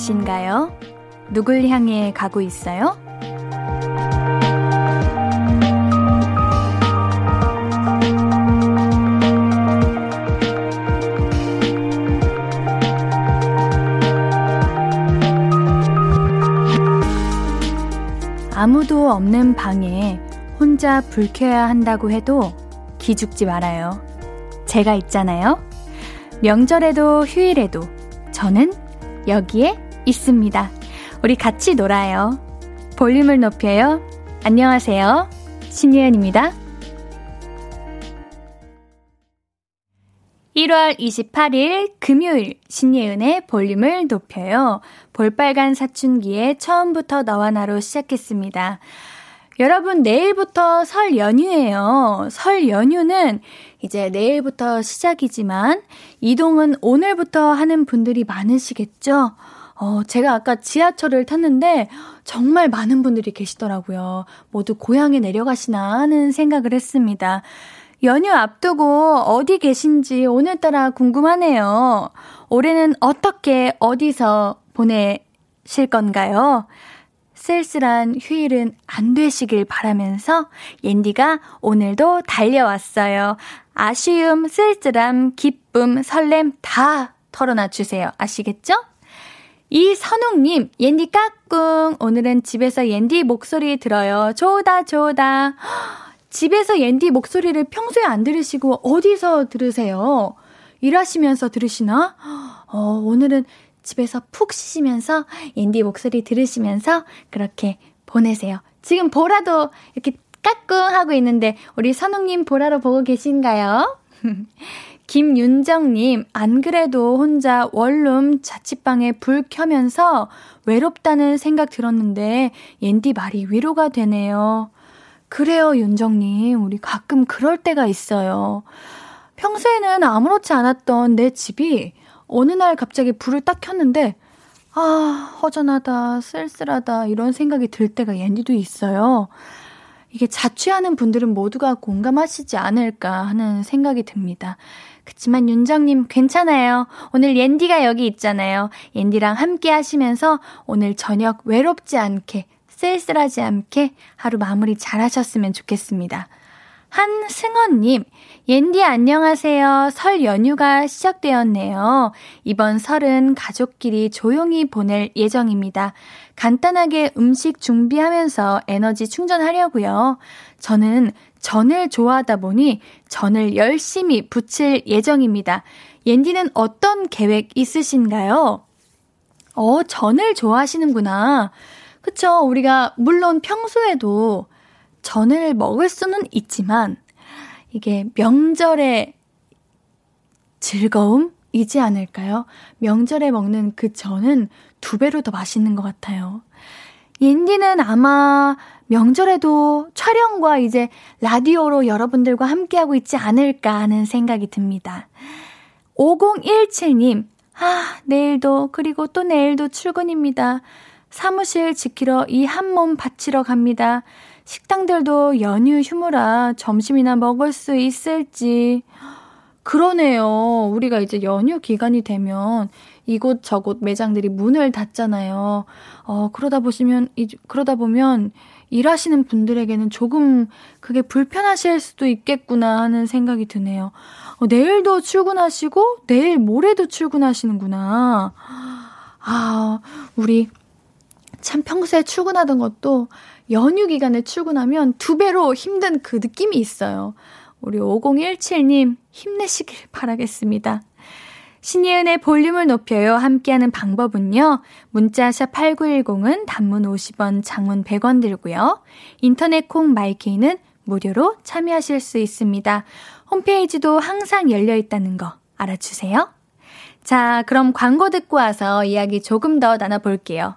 계신가요? 누굴 향해 가고 있어요? 아무도 없는 방에 혼자 불 켜야 한다고 해도 기죽지 말아요. 제가 있잖아요. 명절에도 휴일에도 저는 여기에 있습니다. 우리 같이 놀아요. 볼륨을 높여요. 안녕하세요. 신예은입니다. 1월 28일 금요일 신예은의 볼륨을 높여요. 볼빨간 사춘기에 처음부터 너와 나로 시작했습니다. 여러분, 내일부터 설 연휴예요. 설 연휴는 이제 내일부터 시작이지만 이동은 오늘부터 하는 분들이 많으시겠죠? 어, 제가 아까 지하철을 탔는데 정말 많은 분들이 계시더라고요. 모두 고향에 내려가시나 하는 생각을 했습니다. 연휴 앞두고 어디 계신지 오늘따라 궁금하네요. 올해는 어떻게 어디서 보내실 건가요? 쓸쓸한 휴일은 안 되시길 바라면서 옌디가 오늘도 달려왔어요. 아쉬움, 쓸쓸함, 기쁨, 설렘 다 털어놔 주세요. 아시겠죠? 이선웅님, 옌디 까꿍. 오늘은 집에서 옌디 목소리 들어요. 좋다, 좋다. 집에서 옌디 목소리를 평소에 안 들으시고 어디서 들으세요? 일하시면서 들으시나? 어, 오늘은 집에서 푹 쉬시면서 앤디 목소리 들으시면서 그렇게 보내세요. 지금 보라도 이렇게 까꿍 하고 있는데 우리 선웅님 보라로 보고 계신가요? 김윤정님, 안 그래도 혼자 원룸 자취방에 불 켜면서 외롭다는 생각 들었는데, 옌디 말이 위로가 되네요. 그래요, 윤정님. 우리 가끔 그럴 때가 있어요. 평소에는 아무렇지 않았던 내 집이 어느 날 갑자기 불을 딱 켰는데, 아, 허전하다, 쓸쓸하다, 이런 생각이 들 때가 옌디도 있어요. 이게 자취하는 분들은 모두가 공감하시지 않을까 하는 생각이 듭니다. 그치만 윤정님 괜찮아요. 오늘 옌디가 여기 있잖아요. 옌디랑 함께 하시면서 오늘 저녁 외롭지 않게, 쓸쓸하지 않게 하루 마무리 잘 하셨으면 좋겠습니다. 한승헌님, 옌디 안녕하세요. 설 연휴가 시작되었네요. 이번 설은 가족끼리 조용히 보낼 예정입니다. 간단하게 음식 준비하면서 에너지 충전하려고요. 저는 전을 좋아하다 보니 전을 열심히 부칠 예정입니다. 옌디는 어떤 계획 있으신가요? 어, 전을 좋아하시는구나. 그쵸. 우리가 물론 평소에도 전을 먹을 수는 있지만 이게 명절의 즐거움이지 않을까요? 명절에 먹는 그 전은 두 배로 더 맛있는 것 같아요. 옌디는 아마 명절에도 촬영과 이제 라디오로 여러분들과 함께하고 있지 않을까 하는 생각이 듭니다. 5017님, 아, 내일도, 그리고 또 내일도 출근입니다. 사무실 지키러 이 한 몸 바치러 갑니다. 식당들도 연휴 휴무라 점심이나 먹을 수 있을지. 그러네요. 우리가 이제 연휴 기간이 되면 이곳 저곳 매장들이 문을 닫잖아요. 어, 그러다 보시면, 그러다 보면 일하시는 분들에게는 조금 그게 불편하실 수도 있겠구나 하는 생각이 드네요. 어, 내일도 출근하시고 내일 모레도 출근하시는구나. 아, 우리 참 평소에 출근하던 것도 연휴 기간에 출근하면 두 배로 힘든 그 느낌이 있어요. 우리 5017님 힘내시길 바라겠습니다. 신예은의 볼륨을 높여요. 함께하는 방법은요. 문자샵 8910은 단문 50원, 장문 100원 들고요. 인터넷 콩 마이케이는 무료로 참여하실 수 있습니다. 홈페이지도 항상 열려 있다는 거 알아주세요. 자, 그럼 광고 듣고 와서 이야기 조금 더 나눠볼게요.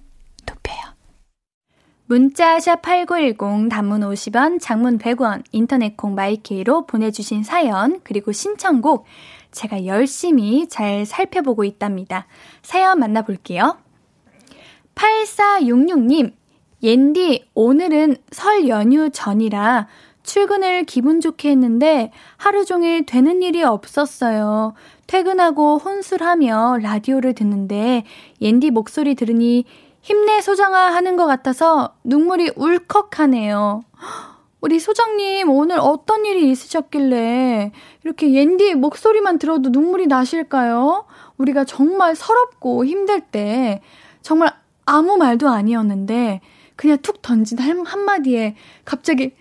문자샵 8910 단문 50원, 장문 100원, 인터넷 콩 마이케이로 보내주신 사연, 그리고 신청곡 제가 열심히 잘 살펴보고 있답니다. 사연 만나볼게요. 8466님, 옌디, 오늘은 설 연휴 전이라 출근을 기분 좋게 했는데 하루 종일 되는 일이 없었어요. 퇴근하고 혼술하며 라디오를 듣는데 옌디 목소리 들으니 힘내 소장아 하는 것 같아서 눈물이 울컥하네요. 우리 소장님 오늘 어떤 일이 있으셨길래 이렇게 옌디 목소리만 들어도 눈물이 나실까요? 우리가 정말 서럽고 힘들 때 정말 아무 말도 아니었는데 그냥 툭 던진 한마디에 갑자기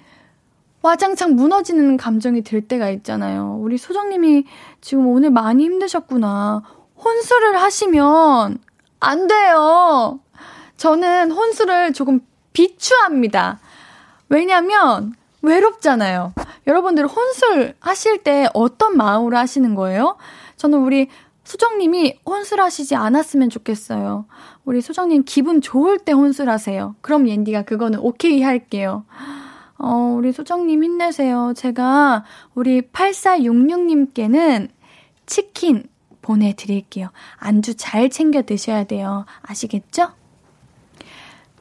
와장창 무너지는 감정이 들 때가 있잖아요. 우리 소장님이 지금 오늘 많이 힘드셨구나. 혼술을 하시면 안 돼요. 저는 혼술을 조금 비추합니다. 왜냐면 외롭잖아요. 여러분들 혼술 하실 때 어떤 마음으로 하시는 거예요? 저는 우리 수정님이 혼술 하시지 않았으면 좋겠어요. 우리 수정님 기분 좋을 때 혼술 하세요. 그럼 옌디가 그거는 오케이 할게요. 어, 우리 수정님 힘내세요. 제가 우리 8466님께는 치킨 보내드릴게요. 안주 잘 챙겨 드셔야 돼요. 아시겠죠?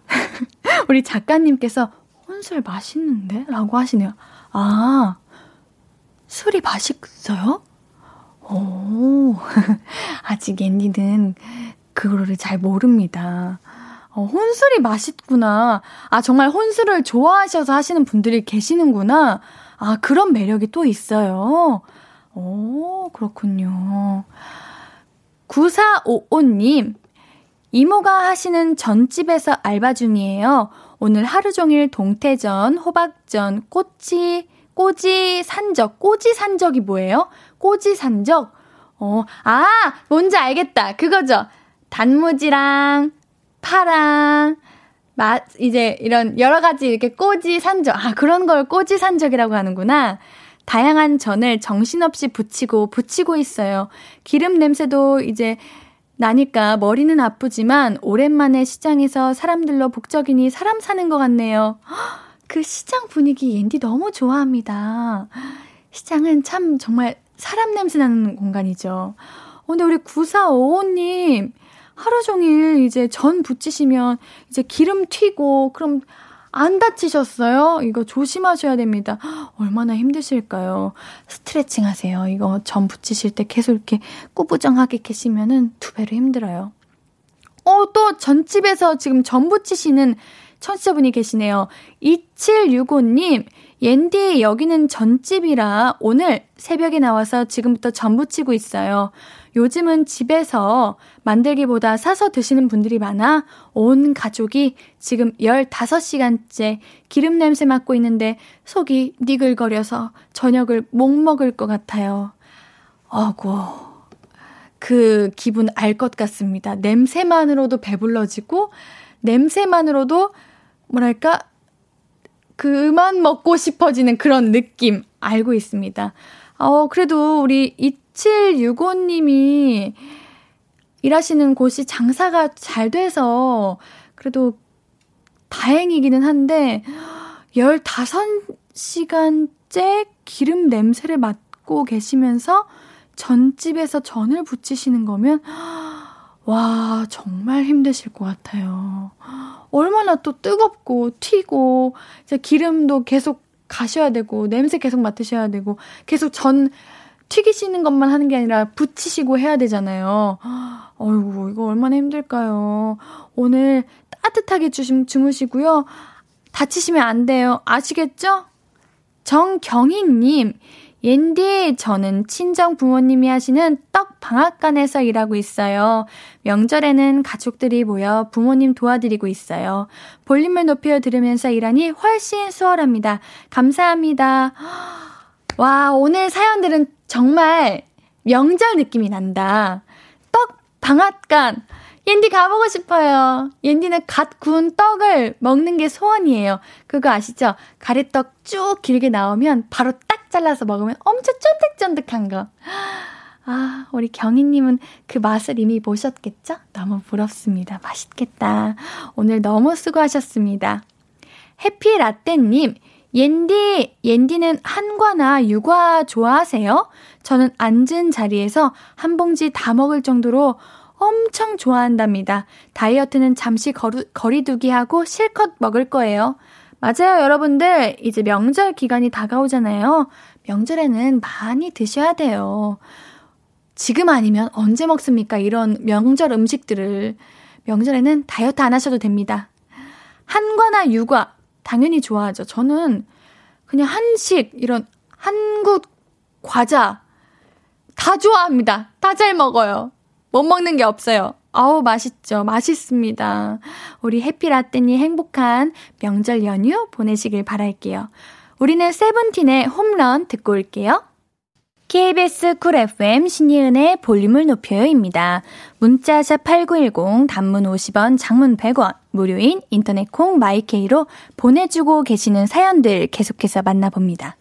우리 작가님께서 혼술 맛있는데? 라고 하시네요. 아, 술이 맛있어요? 오, 아직 앤디는 그거를 잘 모릅니다. 어, 혼술이 맛있구나. 아, 정말 혼술을 좋아하셔서 하시는 분들이 계시는구나. 아, 그런 매력이 또 있어요. 오, 그렇군요. 9455님, 이모가 하시는 전집에서 알바 중이에요. 오늘 하루 종일 동태전, 호박전, 꼬치, 꼬지 산적. 꼬지 산적이 뭐예요? 꼬지 산적? 어, 아, 뭔지 알겠다. 그거죠. 단무지랑, 파랑, 맛, 이제 이런 여러 가지 이렇게 꼬지 산적. 아, 그런 걸 꼬지 산적이라고 하는구나. 다양한 전을 정신없이 붙이고 붙이고 있어요. 기름 냄새도 이제 나니까 머리는 아프지만 오랜만에 시장에서 사람들로 북적이니 사람 사는 것 같네요. 그 시장 분위기 옌디 너무 좋아합니다. 시장은 참 정말 사람 냄새 나는 공간이죠. 어, 근데 우리 9455님, 하루 종일 이제 전 붙이시면 이제 기름 튀고, 그럼 안 다치셨어요? 이거 조심하셔야 됩니다. 얼마나 힘드실까요? 스트레칭 하세요. 이거 전 붙이실 때 계속 이렇게 꾸부정하게 계시면은 두 배로 힘들어요. 어, 또 전집에서 지금 전 붙이시는 청취자분이 계시네요. 2765님, 옌디 여기는 전집이라 오늘 새벽에 나와서 지금부터 전 부치고 있어요. 요즘은 집에서 만들기보다 사서 드시는 분들이 많아 온 가족이 지금 15시간째 기름 냄새 맡고 있는데 속이 니글거려서 저녁을 못 먹을 것 같아요. 어구, 그 기분 알 것 같습니다. 냄새만으로도 배불러지고, 냄새만으로도 뭐랄까, 그만 먹고 싶어지는 그런 느낌 알고 있습니다. 어, 그래도 우리 2765님이 일하시는 곳이 장사가 잘 돼서 그래도 다행이기는 한데 15시간째 기름 냄새를 맡고 계시면서 전집에서 전을 부치시는 거면 와, 정말 힘드실 것 같아요. 얼마나 또 뜨겁고 튀고 기름도 계속 가셔야 되고 냄새 계속 맡으셔야 되고 계속 전 튀기시는 것만 하는 게 아니라 붙이시고 해야 되잖아요. 어이구 이거 얼마나 힘들까요. 오늘 따뜻하게 주심 주무시고요. 다치시면 안 돼요. 아시겠죠? 정경희님, 옌디, 저는 친정 부모님이 하시는 떡 방앗간에서 일하고 있어요. 명절에는 가족들이 모여 부모님 도와드리고 있어요. 볼륨을 높여 들으면서 일하니 훨씬 수월합니다. 감사합니다. 와, 오늘 사연들은 정말 명절 느낌이 난다. 떡 방앗간. 옌디 가보고 싶어요. 옌디는 갓 구운 떡을 먹는 게 소원이에요. 그거 아시죠? 가래떡 쭉 길게 나오면 바로 딱 잘라서 먹으면 엄청 쫀득쫀득한 거. 아, 우리 경희님은 그 맛을 이미 보셨겠죠? 너무 부럽습니다. 맛있겠다. 오늘 너무 수고하셨습니다. 해피라떼님, 옌디, 옌디는 한과나 육아 좋아하세요? 저는 앉은 자리에서 한 봉지 다 먹을 정도로 엄청 좋아한답니다. 다이어트는 잠시 거루, 거리두기 하고 실컷 먹을 거예요. 맞아요, 여러분들. 이제 명절 기간이 다가오잖아요. 명절에는 많이 드셔야 돼요. 지금 아니면 언제 먹습니까? 이런 명절 음식들을. 명절에는 다이어트 안 하셔도 됩니다. 한과나 육아, 당연히 좋아하죠. 저는 그냥 한식, 이런 한국 과자, 다 좋아합니다. 다 잘 먹어요. 못 먹는 게 없어요. 아우, 맛있죠. 맛있습니다. 우리 해피라떼니 행복한 명절 연휴 보내시길 바랄게요. 우리는 세븐틴의 홈런 듣고 올게요. KBS 쿨 FM 신예은의 볼륨을 높여요입니다. 문자샵 8910 단문 50원, 장문 100원, 무료인 인터넷 콩 마이케이로 보내주고 계시는 사연들 계속해서 만나봅니다.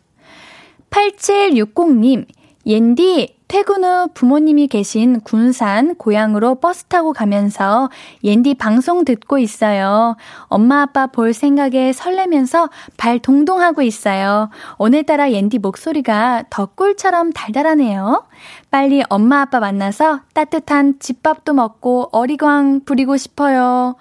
8760님, 옌디, 퇴근 후 부모님이 계신 군산 고향으로 버스 타고 가면서 옌디 방송 듣고 있어요. 엄마 아빠 볼 생각에 설레면서 발 동동하고 있어요. 오늘따라 옌디 목소리가 더 꿀처럼 달달하네요. 빨리 엄마 아빠 만나서 따뜻한 집밥도 먹고 어리광 부리고 싶어요.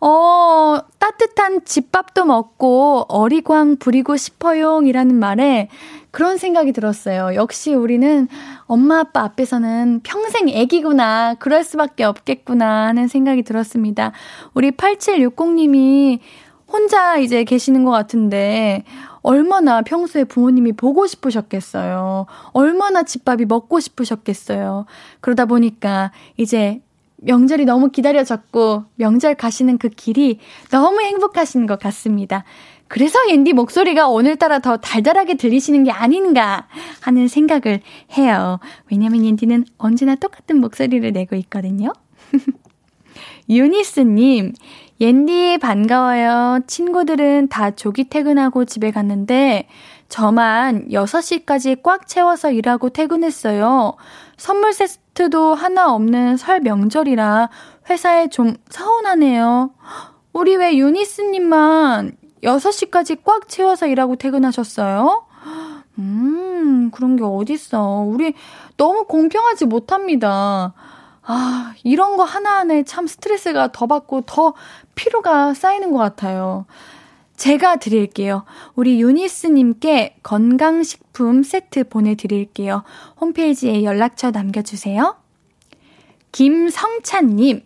어, 따뜻한 집밥도 먹고 어리광 부리고 싶어요. 이라는 말에 그런 생각이 들었어요. 역시 우리는 엄마 아빠 앞에서는 평생 애기구나. 그럴 수밖에 없겠구나 하는 생각이 들었습니다. 우리 8760님이 혼자 이제 계시는 것 같은데 얼마나 평소에 부모님이 보고 싶으셨겠어요. 얼마나 집밥이 먹고 싶으셨겠어요. 그러다 보니까 이제 명절이 너무 기다려졌고 명절 가시는 그 길이 너무 행복하신 것 같습니다. 그래서 옌디 목소리가 오늘따라 더 달달하게 들리시는 게 아닌가 하는 생각을 해요. 왜냐면 옌디는 언제나 똑같은 목소리를 내고 있거든요. 유니스님, 옌디 반가워요. 친구들은 다 조기 퇴근하고 집에 갔는데 저만 6시까지 꽉 채워서 일하고 퇴근했어요. 선물 세 트도 하나 없는 설 명절이라 회사에 좀 서운하네요. 우리 왜 유니스님만 6시까지 꽉 채워서 일하고 퇴근하셨어요? 음, 그런 게 어딨어. 우리 너무 공평하지 못합니다. 아, 이런 거 하나하나에 참 스트레스가 더 받고 더 피로가 쌓이는 것 같아요. 제가 드릴게요. 우리 유니스님께 건강식품 세트 보내드릴게요. 홈페이지에 연락처 남겨주세요. 김성찬님,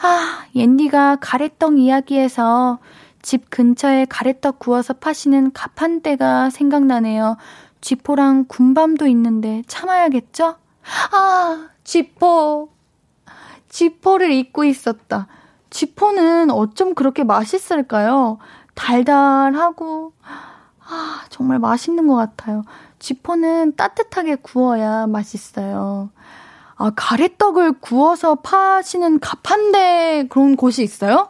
아, 옌디가 가래떡 이야기에서 집 근처에 가래떡 구워서 파시는 가판대가 생각나네요. 쥐포랑 군밤도 있는데 참아야겠죠? 아, 쥐포. 쥐포를 잊고 있었다. 쥐포는 어쩜 그렇게 맛있을까요? 달달하고, 아, 정말 맛있는 것 같아요. 쥐포는 따뜻하게 구워야 맛있어요. 아, 가래떡을 구워서 파시는 가판대 그런 곳이 있어요?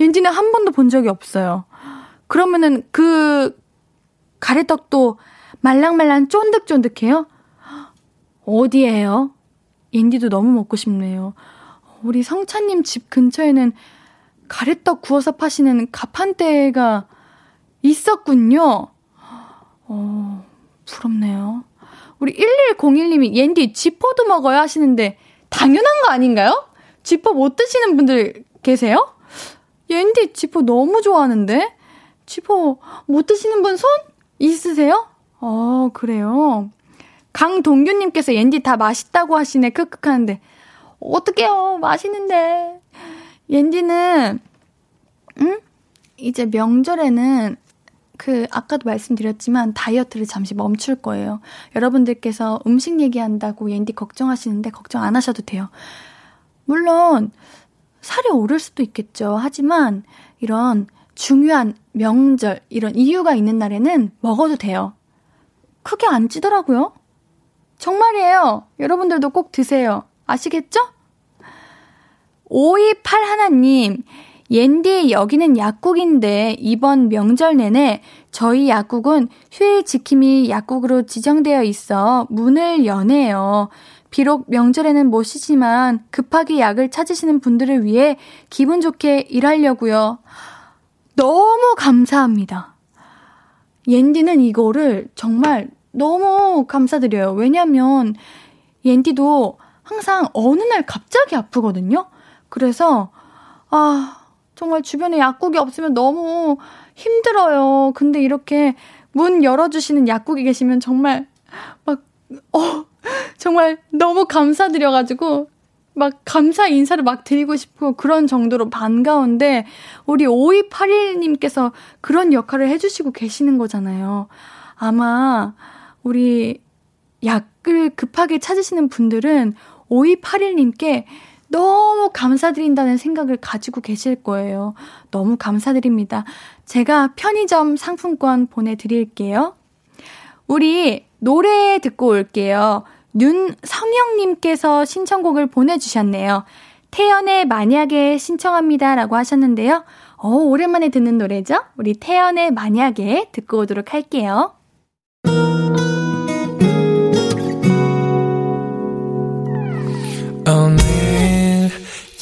옌지는 한 번도 본 적이 없어요. 그러면은 그 가래떡도 말랑말랑 쫀득쫀득해요? 어디에요? 옌디도 너무 먹고 싶네요. 우리 성찬님 집 근처에는 가래떡 구워서 파시는 가판대가 있었군요. 어, 부럽네요. 우리 1101님이 옌디 지포도 먹어야 하시는데 당연한 거 아닌가요? 지포 못 드시는 분들 계세요? 옌디 지포 너무 좋아하는데? 지포 못 드시는 분 손 있으세요? 어, 그래요. 강동규님께서 옌디 다 맛있다고 하시네, 크크 하는데. 어떡해요, 맛있는데. 옌디는, 응? 이제 명절에는 그, 아까도 말씀드렸지만 다이어트를 잠시 멈출 거예요. 여러분들께서 음식 얘기한다고 옌디 걱정하시는데 걱정 안 하셔도 돼요. 물론, 살이 오를 수도 있겠죠. 하지만 이런 중요한 명절, 이런 이유가 있는 날에는 먹어도 돼요. 크게 안 찌더라고요. 정말이에요. 여러분들도 꼭 드세요. 아시겠죠? 528 하나님, 옌디 여기는 약국인데 이번 명절 내내 저희 약국은 휴일 지킴이 약국으로 지정되어 있어 문을 여네요. 비록 명절에는 못 쉬지만 급하게 약을 찾으시는 분들을 위해 기분 좋게 일하려고요. 너무 감사합니다. 옌디는 이거를 정말 너무 감사드려요. 왜냐면 옌디도 항상 어느 날 갑자기 아프거든요. 그래서 아 정말 주변에 약국이 없으면 너무 힘들어요. 근데 이렇게 문 열어주시는 약국이 계시면 정말 막, 어, 정말 너무 감사드려가지고 막 감사 인사를 막 드리고 싶고 그런 정도로 반가운데 우리 5281님께서 그런 역할을 해주시고 계시는 거잖아요. 아마 우리 약을 급하게 찾으시는 분들은 5281님께 너무 감사드린다는 생각을 가지고 계실 거예요. 너무 감사드립니다. 제가 편의점 상품권 보내드릴게요. 우리 노래 듣고 올게요. 윤성영님께서 신청곡을 보내주셨네요. 태연의 만약에 신청합니다. 라고 하셨는데요. 어, 오랜만에 듣는 노래죠? 우리 태연의 만약에 듣고 오도록 할게요.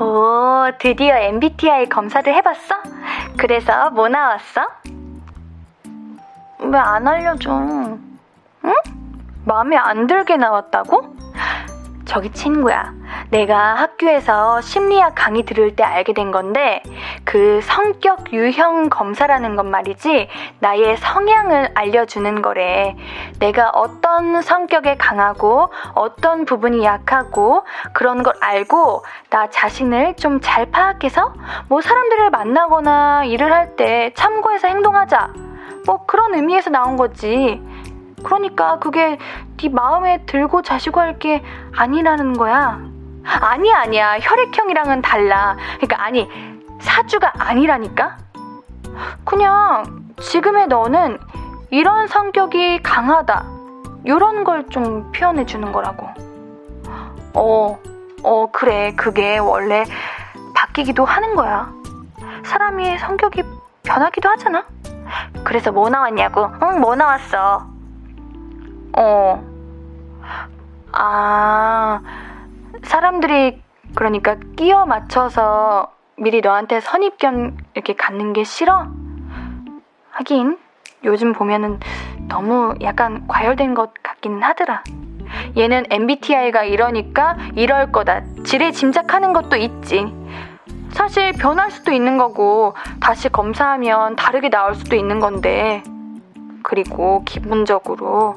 오, 드디어 MBTI 검사를 해봤어? 그래서 뭐 나왔어? 왜 안 알려줘? 응? 마음에 안 들게 나왔다고? 저기 친구야, 내가 학교에서 심리학 강의 들을 때 알게 된 건데, 그 성격 유형 검사라는 건 말이지, 나의 성향을 알려주는 거래. 내가 어떤 성격에 강하고, 어떤 부분이 약하고, 그런 걸 알고, 나 자신을 좀 잘 파악해서, 뭐 사람들을 만나거나 일을 할 때 참고해서 행동하자. 뭐 그런 의미에서 나온 거지. 그러니까 그게 네 마음에 들고 자시고 할 게 아니라는 거야. 아니야, 아니야. 혈액형이랑은 달라. 그러니까 아니, 사주가 아니라니까? 그냥 지금의 너는 이런 성격이 강하다. 이런 걸 좀 표현해 주는 거라고. 어, 어, 그래. 그게 원래 바뀌기도 하는 거야. 사람이 성격이 변하기도 하잖아? 그래서 뭐 나왔냐고? 응, 뭐 나왔어? 어. 아, 사람들이 그러니까 끼어 맞춰서 미리 너한테 선입견 이렇게 갖는 게 싫어? 하긴 요즘 보면은 너무 약간 과열된 것 같기는 하더라. 얘는 MBTI가 이러니까 이럴 거다. 지레 짐작하는 것도 있지. 사실 변할 수도 있는 거고 다시 검사하면 다르게 나올 수도 있는 건데 그리고 기본적으로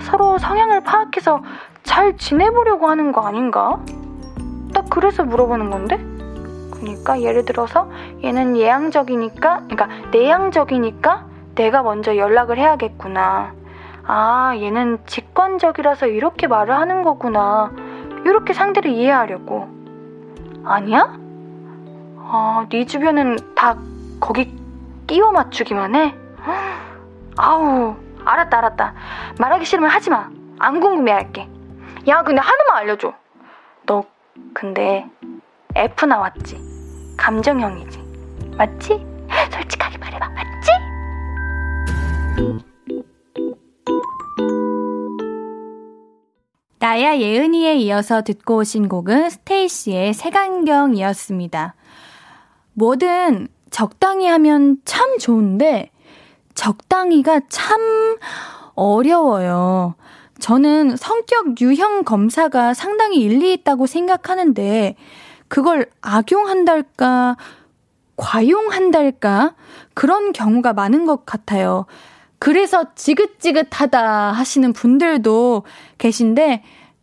서로 성향을 파악해서 잘 지내보려고 하는 거 아닌가? 딱 그래서 물어보는 건데? 그러니까 예를 들어서 얘는 예양적이니까, 그러니까 내향적이니까 내가 먼저 연락을 해야겠구나. 아, 얘는 직관적이라서 이렇게 말을 하는 거구나. 이렇게 상대를 이해하려고. 아니야? 아, 네 주변은 다 거기 끼워 맞추기만 해? 아우, 알았다, 알았다. 말하기 싫으면 하지 마. 안 궁금해 할게. 야, 근데 하나만 알려줘. 너, 근데 F 나왔지? 감정형이지? 맞지? 솔직하게 말해봐. 맞지? 나야 예은이에 이어서 듣고 오신 곡은 스테이시의 색안경이었습니다. 뭐든 적당히 하면 참 좋은데 적당히가 참 어려워요. 저는 성격 유형 검사가 상당히 일리 있다고 생각하는데 그걸 악용한달까 과용한달까 그런 경우가 많은 것 같아요. 그래서 지긋지긋하다 하시는 분들도 계신데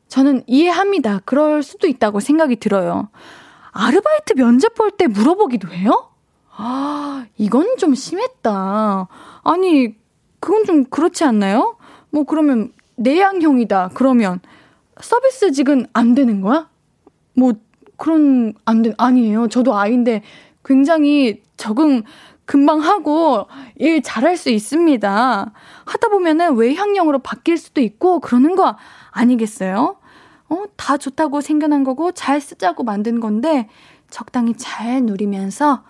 저는 이해합니다. 그럴 수도 있다고 생각이 들어요. 아르바이트 면접 볼 때 물어보기도 해요? 아, 이건 좀 심했다. 아니, 그건 좀 그렇지 않나요? 뭐 그러면 내양형이다. 그러면 서비스직은 안 되는 거야? 뭐 그런 안 된, 아니에요. 저도 아이인데 굉장히 적응 금방 하고 일 잘할 수 있습니다. 하다 보면은 외향형으로 바뀔 수도 있고 그러는 거 아니겠어요? 어, 다 좋다고 생겨난 거고 잘 쓰자고 만든 건데 적당히 잘 누리면서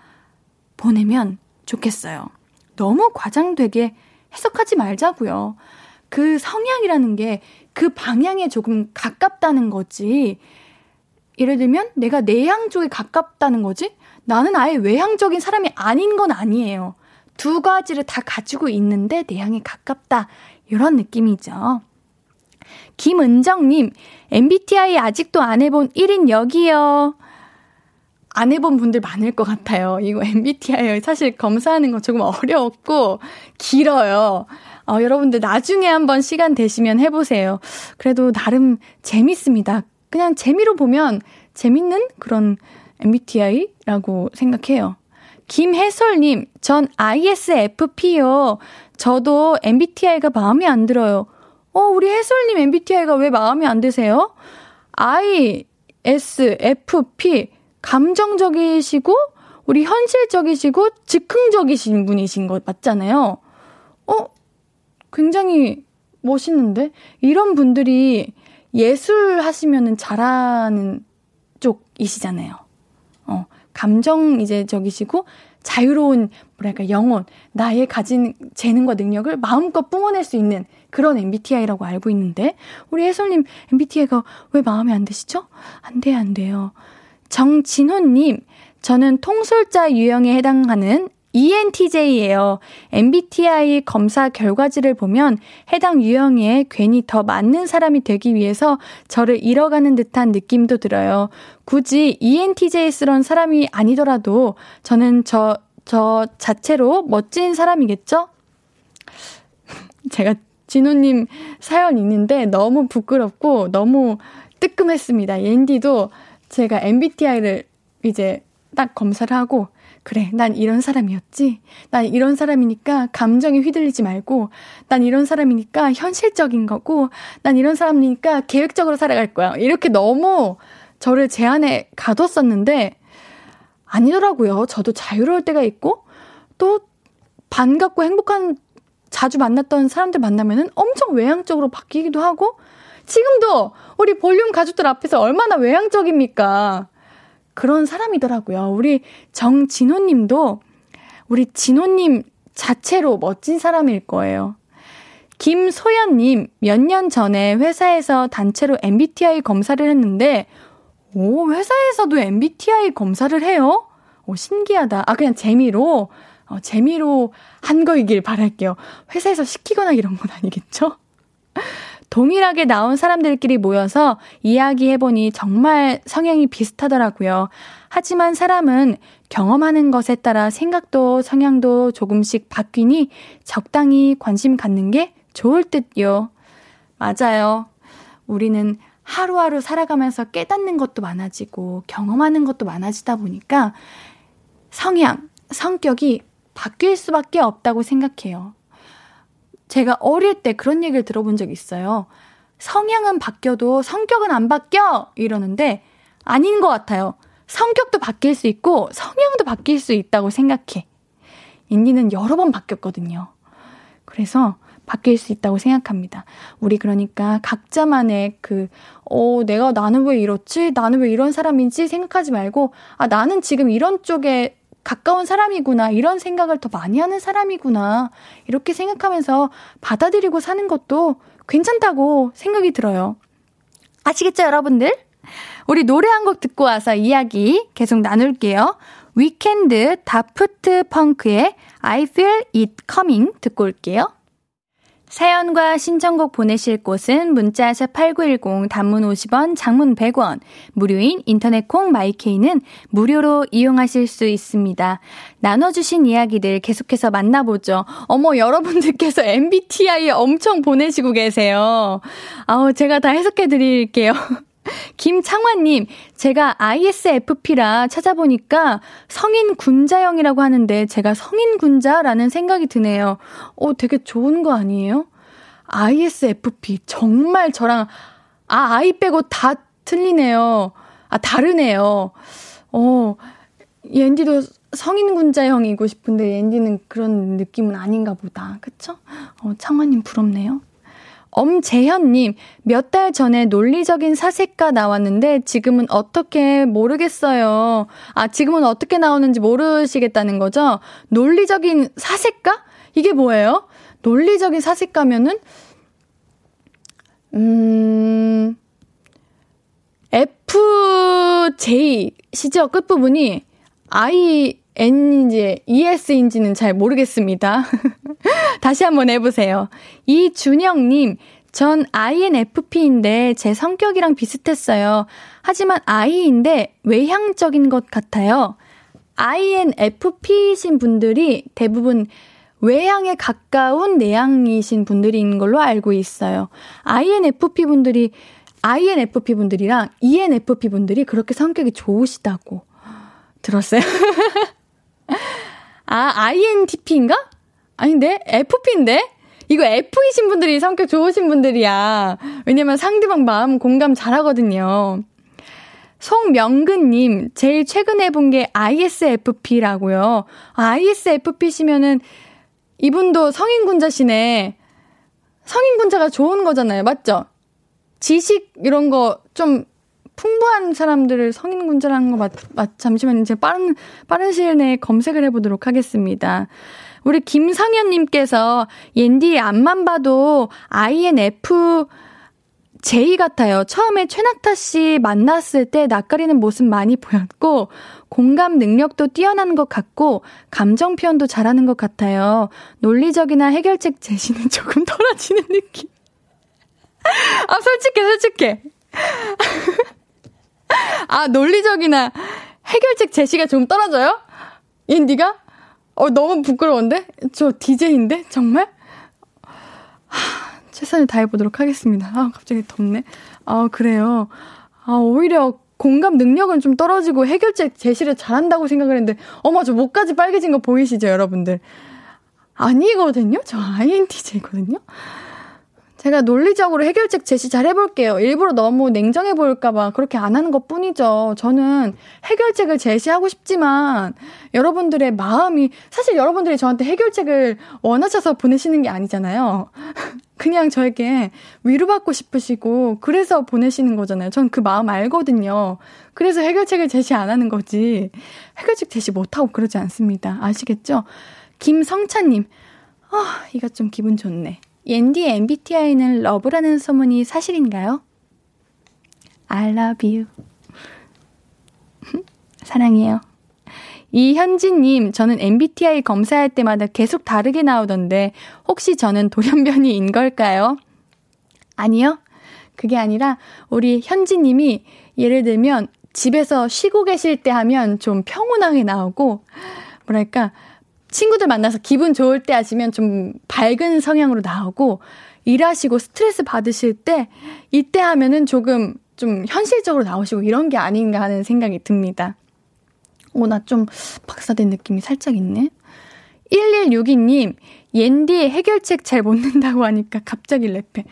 보내면 좋겠어요. 너무 과장되게 해석하지 말자고요. 그 성향이라는 게 그 방향에 조금 가깝다는 거지. 예를 들면 내가 내향 쪽에 가깝다는 거지? 나는 아예 외향적인 사람이 아닌 건 아니에요. 두 가지를 다 가지고 있는데 내향에 가깝다. 이런 느낌이죠. 김은정님, MBTI 아직도 안 해본 1인 여기요. 안 해본 분들 많을 것 같아요. 이거 MBTI 사실 검사하는 거 조금 어려웠고, 길어요. 어, 여러분들 나중에 한번 시간 되시면 해보세요. 그래도 나름 재밌습니다. 그냥 재미로 보면 재밌는 그런 MBTI라고 생각해요. 김혜솔님, 전 ISFP요. 저도 MBTI가 마음에 안 들어요. 어, 우리 해솔님 MBTI가 왜 마음에 안 드세요? ISFP, 감정적이시고, 우리 현실적이시고, 즉흥적이신 분이신 것 맞잖아요. 어, 굉장히 멋있는데? 이런 분들이 예술 하시면은 잘하는 쪽이시잖아요. 어, 감정 이제 적이시고 자유로운 뭐랄까 영혼, 나의 가진 재능과 능력을 마음껏 뿜어낼 수 있는 그런 MBTI라고 알고 있는데 우리 해솔님 MBTI가 왜 마음에 안 드시죠? 안 돼, 안 돼요. 정진호님, 저는 통솔자 유형에 해당하는 ENTJ예요. MBTI 검사 결과지를 보면 해당 유형에 괜히 더 맞는 사람이 되기 위해서 저를 잃어가는 듯한 느낌도 들어요. 굳이 ENTJ스러운 사람이 아니더라도 저는 저, 저 자체로 멋진 사람이겠죠? 제가 진호님 사연 있는데 너무 부끄럽고 너무 뜨끔했습니다. 옌디도 제가 MBTI를 이제 딱 검사를 하고 그래, 난 이런 사람이었지. 난 이런 사람이니까 감정에 휘둘리지 말고, 난 이런 사람이니까 현실적인 거고, 난 이런 사람이니까 계획적으로 살아갈 거야. 이렇게 너무 저를 제 안에 가뒀었는데, 아니더라고요. 저도 자유로울 때가 있고, 또 반갑고 행복한 자주 만났던 사람들 만나면은 엄청 외향적으로 바뀌기도 하고, 지금도 우리 볼륨 가족들 앞에서 얼마나 외향적입니까? 그런 사람이더라고요. 우리 정진호 님도 우리 진호 님 자체로 멋진 사람일 거예요. 김소연 님, 몇 년 전에 회사에서 단체로 MBTI 검사를 했는데, 오, 회사에서도 MBTI 검사를 해요? 오, 신기하다. 아, 그냥 재미로, 어, 재미로 한 거이길 바랄게요. 회사에서 시키거나 이런 건 아니겠죠? 동일하게 나온 사람들끼리 모여서 이야기해보니 정말 성향이 비슷하더라고요. 하지만 사람은 경험하는 것에 따라 생각도 성향도 조금씩 바뀌니 적당히 관심 갖는 게 좋을 듯요. 맞아요. 우리는 하루하루 살아가면서 깨닫는 것도 많아지고 경험하는 것도 많아지다 보니까 성향, 성격이 바뀔 수밖에 없다고 생각해요. 제가 어릴 때 그런 얘기를 들어본 적이 있어요. 성향은 바뀌어도 성격은 안 바뀌어! 이러는데 아닌 것 같아요. 성격도 바뀔 수 있고 성향도 바뀔 수 있다고 생각해. 인디는 여러 번 바뀌었거든요. 그래서 바뀔 수 있다고 생각합니다. 우리 그러니까 각자만의 그, 어, 내가 나는 왜 이렇지? 나는 왜 이런 사람인지 생각하지 말고, 아, 나는 지금 이런 쪽에 가까운 사람이구나. 이런 생각을 더 많이 하는 사람이구나. 이렇게 생각하면서 받아들이고 사는 것도 괜찮다고 생각이 들어요. 아시겠죠, 여러분들? 우리 노래 한 곡 듣고 와서 이야기 계속 나눌게요. 위켄드 다프트 펑크의 I feel it coming 듣고 올게요. 사연과 신청곡 보내실 곳은 문자샵 8910 단문 50원, 장문 100원, 무료인 인터넷 콩 마이케이는 무료로 이용하실 수 있습니다. 나눠주신 이야기들 계속해서 만나보죠. 어머, 여러분들께서 MBTI 엄청 보내시고 계세요. 아우, 제가 다 해석해 드릴게요. 김창환님, 제가 ISFP라 찾아보니까 성인 군자형이라고 하는데 제가 성인 군자라는 생각이 드네요. 어, 되게 좋은 거 아니에요? ISFP, 정말 저랑, 아, I 빼고 다 틀리네요. 아, 다르네요. 어, 옌디도 성인 군자형이고 싶은데 옌디는 그런 느낌은 아닌가 보다. 그쵸? 어, 창환님 부럽네요. 엄재현님, 몇 달 전에 논리적인 사색가 나왔는데 지금은 어떻게 모르겠어요. 아, 지금은 어떻게 나오는지 모르시겠다는 거죠? 논리적인 사색가? 이게 뭐예요? 논리적인 사색가면은, 음, FJ, 시죠? 끝부분이 I, N인지 ES인지는 잘 모르겠습니다. 다시 한번 해보세요. 이준영님, 전 INFP인데 제 성격이랑 비슷했어요. 하지만 I인데 외향적인 것 같아요. INFP이신 분들이 대부분 외향에 가까운 내향이신 분들인 걸로 알고 있어요. INFP 분들이 INFP 분들이랑 ENFP 분들이 그렇게 성격이 좋으시다고 들었어요. 아, INTP인가? 아닌데? FP인데? 이거 F이신 분들이 성격 좋으신 분들이야. 왜냐면 상대방 마음 공감 잘 하거든요. 송명근님, 제일 최근에 본 게 ISFP라고요. ISFP시면은 이분도 성인군자시네. 성인군자가 좋은 거잖아요. 맞죠? 지식 이런 거 좀 풍부한 사람들을 성인군자라는 거 맞, 맞, 잠시만요. 제가 빠른, 빠른 시일 내에 검색을 해보도록 하겠습니다. 우리 김상현님께서 옌디 앞만 봐도 INF J 같아요. 처음에 최낙타 씨 만났을 때 낯가리는 모습 많이 보였고, 공감 능력도 뛰어난 것 같고, 감정 표현도 잘하는 것 같아요. 논리적이나 해결책 제시는 조금 떨어지는 느낌. 아, 솔직해, 솔직해. 아, 논리적이나 해결책 제시가 좀 떨어져요? 옌디가? 어, 너무 부끄러운데? 저 DJ인데? 정말? 하, 최선을 다해보도록 하겠습니다. 아, 갑자기 덥네. 아, 그래요. 아, 오히려 공감 능력은 좀 떨어지고 해결책 제시를 잘한다고 생각을 했는데, 어머, 저 목까지 빨개진 거 보이시죠, 여러분들? 아니거든요? 저 INTJ거든요? 제가 논리적으로 해결책 제시 잘 해볼게요. 일부러 너무 냉정해 보일까봐 그렇게 안 하는 것 뿐이죠. 저는 해결책을 제시하고 싶지만 여러분들의 마음이, 사실 여러분들이 저한테 해결책을 원하셔서 보내시는 게 아니잖아요. 그냥 저에게 위로받고 싶으시고, 그래서 보내시는 거잖아요. 전 그 마음 알거든요. 그래서 해결책을 제시 안 하는 거지. 해결책 제시 못하고 그러지 않습니다. 아시겠죠? 김성찬님, 아, 이거 좀 기분 좋네. 옌디의 MBTI는 러브라는 소문이 사실인가요? I love you. 사랑해요. 이현진님, 저는 MBTI 검사할 때마다 계속 다르게 나오던데, 혹시 저는 돌연변이인 걸까요? 아니요. 그게 아니라, 우리 현진님이 예를 들면, 집에서 쉬고 계실 때 하면 좀 평온하게 나오고, 뭐랄까, 친구들 만나서 기분 좋을 때 하시면 좀 밝은 성향으로 나오고 일하시고 스트레스 받으실 때 이때 하면은 조금 좀 현실적으로 나오시고 이런 게 아닌가 하는 생각이 듭니다. 오, 나 좀 박사된 느낌이 살짝 있네. 1162님, 옌디 해결책 잘 못 낸다고 하니까 갑자기 랩해.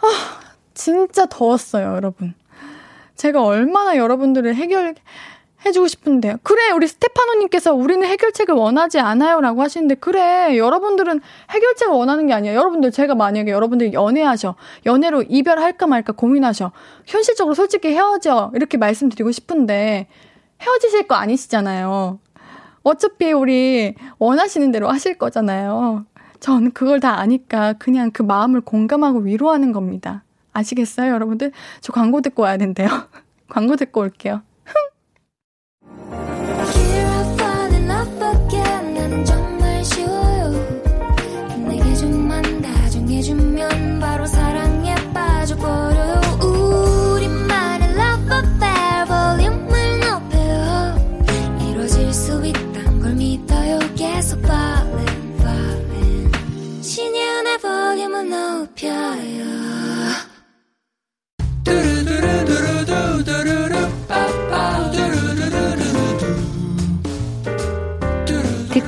아, 진짜 더웠어요, 여러분. 제가 얼마나 여러분들을 해결, 해주고 싶은데요. 그래, 우리 스테파노님께서 우리는 해결책을 원하지 않아요. 라고 하시는데, 그래, 여러분들은 해결책을 원하는 게 아니에요. 여러분들, 제가 만약에 여러분들이 연애하셔. 연애로 이별할까 말까 고민하셔. 현실적으로 솔직히 헤어져. 이렇게 말씀드리고 싶은데, 헤어지실 거 아니시잖아요. 어차피 우리 원하시는 대로 하실 거잖아요. 전 그걸 다 아니까 그냥 그 마음을 공감하고 위로하는 겁니다. 아시겠어요, 여러분들? 저 광고 듣고 와야 된대요. 광고 듣고 올게요.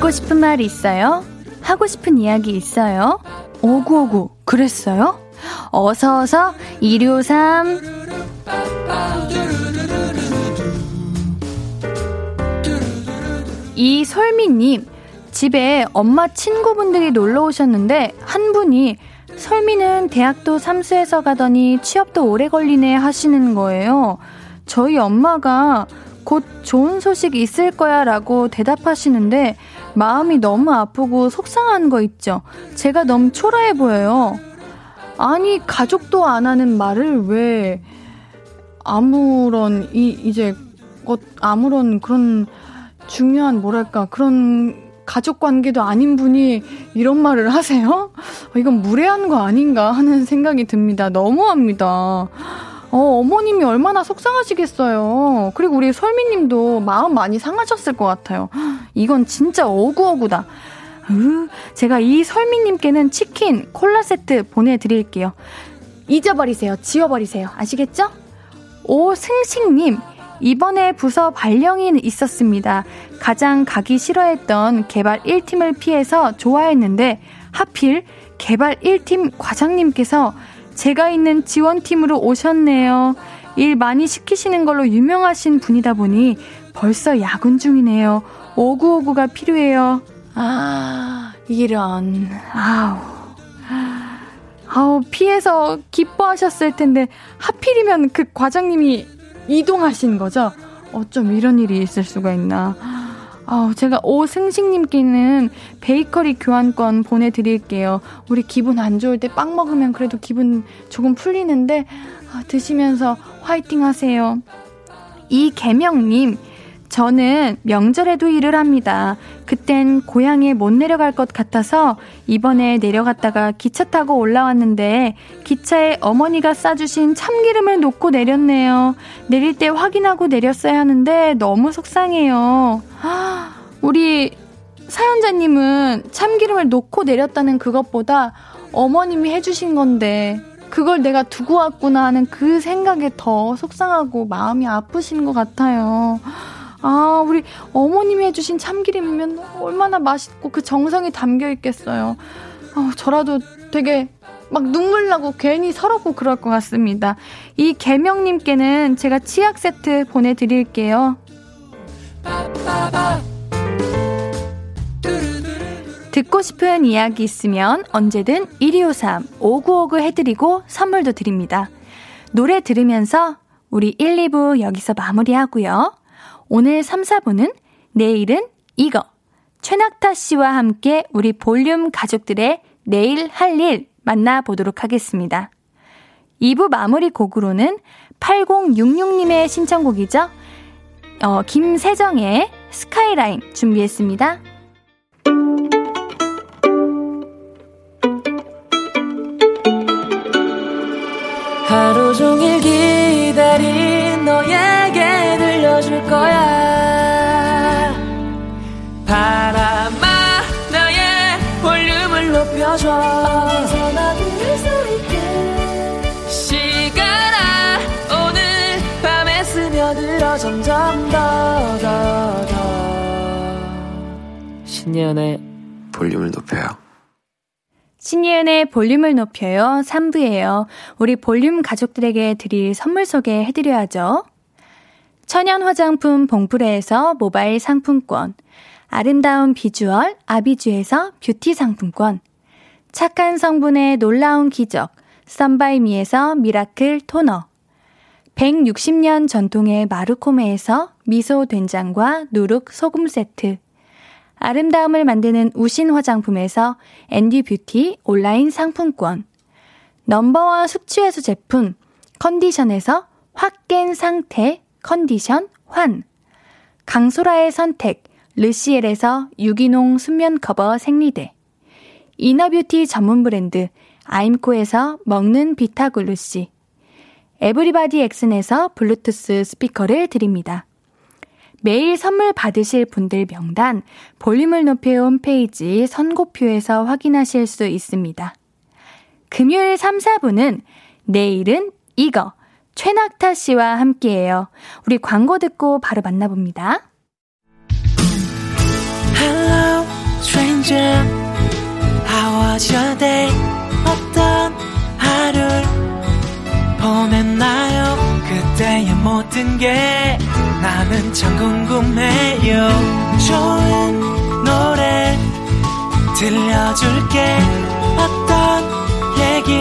듣고 싶은 말 있어요? 하고 싶은 이야기 있어요? 오구오구, 그랬어요? 어서어서 123. 이설미님, 집에 엄마 친구분들이 놀러 오셨는데, 한 분이 설미는 대학도 삼수해서 가더니 취업도 오래 걸리네 하시는 거예요. 저희 엄마가 곧 좋은 소식 있을 거야 라고 대답하시는데 마음이 너무 아프고 속상한 거 있죠. 제가 너무 초라해 보여요. 아니, 가족도 안 하는 말을 왜 아무런, 이, 이제, 어, 아무런 그런 중요한, 뭐랄까, 그런 가족 관계도 아닌 분이 이런 말을 하세요? 이건 무례한 거 아닌가 하는 생각이 듭니다. 너무합니다. 어, 어머님이 얼마나 속상하시겠어요. 그리고 우리 설미님도 마음 많이 상하셨을 것 같아요. 이건 진짜 어구어구다. 으, 제가 이 설미님께는 치킨, 콜라 세트 보내드릴게요. 잊어버리세요. 지워버리세요. 아시겠죠? 오승식님, 이번에 부서 발령이 있었습니다. 가장 가기 싫어했던 개발 1팀을 피해서 좋아했는데, 하필 개발 1팀 과장님께서 제가 있는 지원팀으로 오셨네요. 일 많이 시키시는 걸로 유명하신 분이다 보니 벌써 야근 중이네요. 오구오구가 필요해요. 아, 이런, 아우. 아우, 피해서 기뻐하셨을 텐데, 하필이면 그 과장님이 이동하신 거죠? 어쩜 이런 일이 있을 수가 있나. 아, 제가 오승식님께는 베이커리 교환권 보내드릴게요. 우리 기분 안 좋을 때 빵 먹으면 그래도 기분 조금 풀리는데 아, 드시면서 화이팅 하세요. 이개명님, 저는 명절에도 일을 합니다. 그땐 고향에 못 내려갈 것 같아서 이번에 내려갔다가 기차 타고 올라왔는데 기차에 어머니가 싸주신 참기름을 놓고 내렸네요. 내릴 때 확인하고 내렸어야 하는데 너무 속상해요. 우리 사연자님은 참기름을 놓고 내렸다는 그것보다 어머님이 해주신 건데 그걸 내가 두고 왔구나 하는 그 생각에 더 속상하고 마음이 아프신 것 같아요. 아, 우리 어머님이 해주신 참기름이면 얼마나 맛있고 그 정성이 담겨 있겠어요. 어, 저라도 되게 막 눈물 나고 괜히 서럽고 그럴 것 같습니다. 이 개명님께는 제가 치약 세트 보내드릴게요. 듣고 싶은 이야기 있으면 언제든 1253 5959 해드리고 선물도 드립니다. 노래 들으면서 우리 1, 2부 여기서 마무리하고요. 오늘 3, 4부는 내일은 이거. 최낙타 씨와 함께 우리 볼륨 가족들의 내일 할 일 만나보도록 하겠습니다. 2부 마무리 곡으로는 8066님의 신청곡이죠. 어, 김세정의 스카이라인 준비했습니다. 하루 종일 기다린 너에게 거야 바람아 나의 볼륨을 높여줘 어디서나 들을 수 있게 시간아 오늘 밤에 스며들어 점점 더 더 더 신예은의 볼륨을 높여요 신예은의 볼륨을 높여요. 3부예요. 우리 볼륨 가족들에게 드릴 선물 소개해드려야죠. 천연 화장품 봉프레에서 모바일 상품권, 아름다운 비주얼 아비주에서 뷰티 상품권, 착한 성분의 놀라운 기적 썬바이미에서 미라클 토너, 160년 전통의 마르코메에서 미소 된장과 누룩 소금 세트, 아름다움을 만드는 우신 화장품에서 앤디 뷰티 온라인 상품권. number one 숙취해소 제품 컨디션에서 확 깬 상태 컨디션 환. 강소라의 선택 르시엘에서 유기농 순면 커버 생리대. inner beauty 전문 브랜드 아임코에서 먹는 비타글루시. 에브리바디 엑슨에서 블루투스 스피커를 드립니다. 매일 선물 받으실 분들 명단 볼륨을 높여 홈페이지 선고표에서 확인하실 수 있습니다. 금요일 3, 4분은 내일은 이거 최낙타 씨와 함께해요. 우리 광고 듣고 바로 만나봅니다. Hello. 언제쯤 How was your day 어떤 하루를 보냈나요 그때의 모든 게 나는 참 궁금해요 좋은 노래 들려줄게 어떤 얘기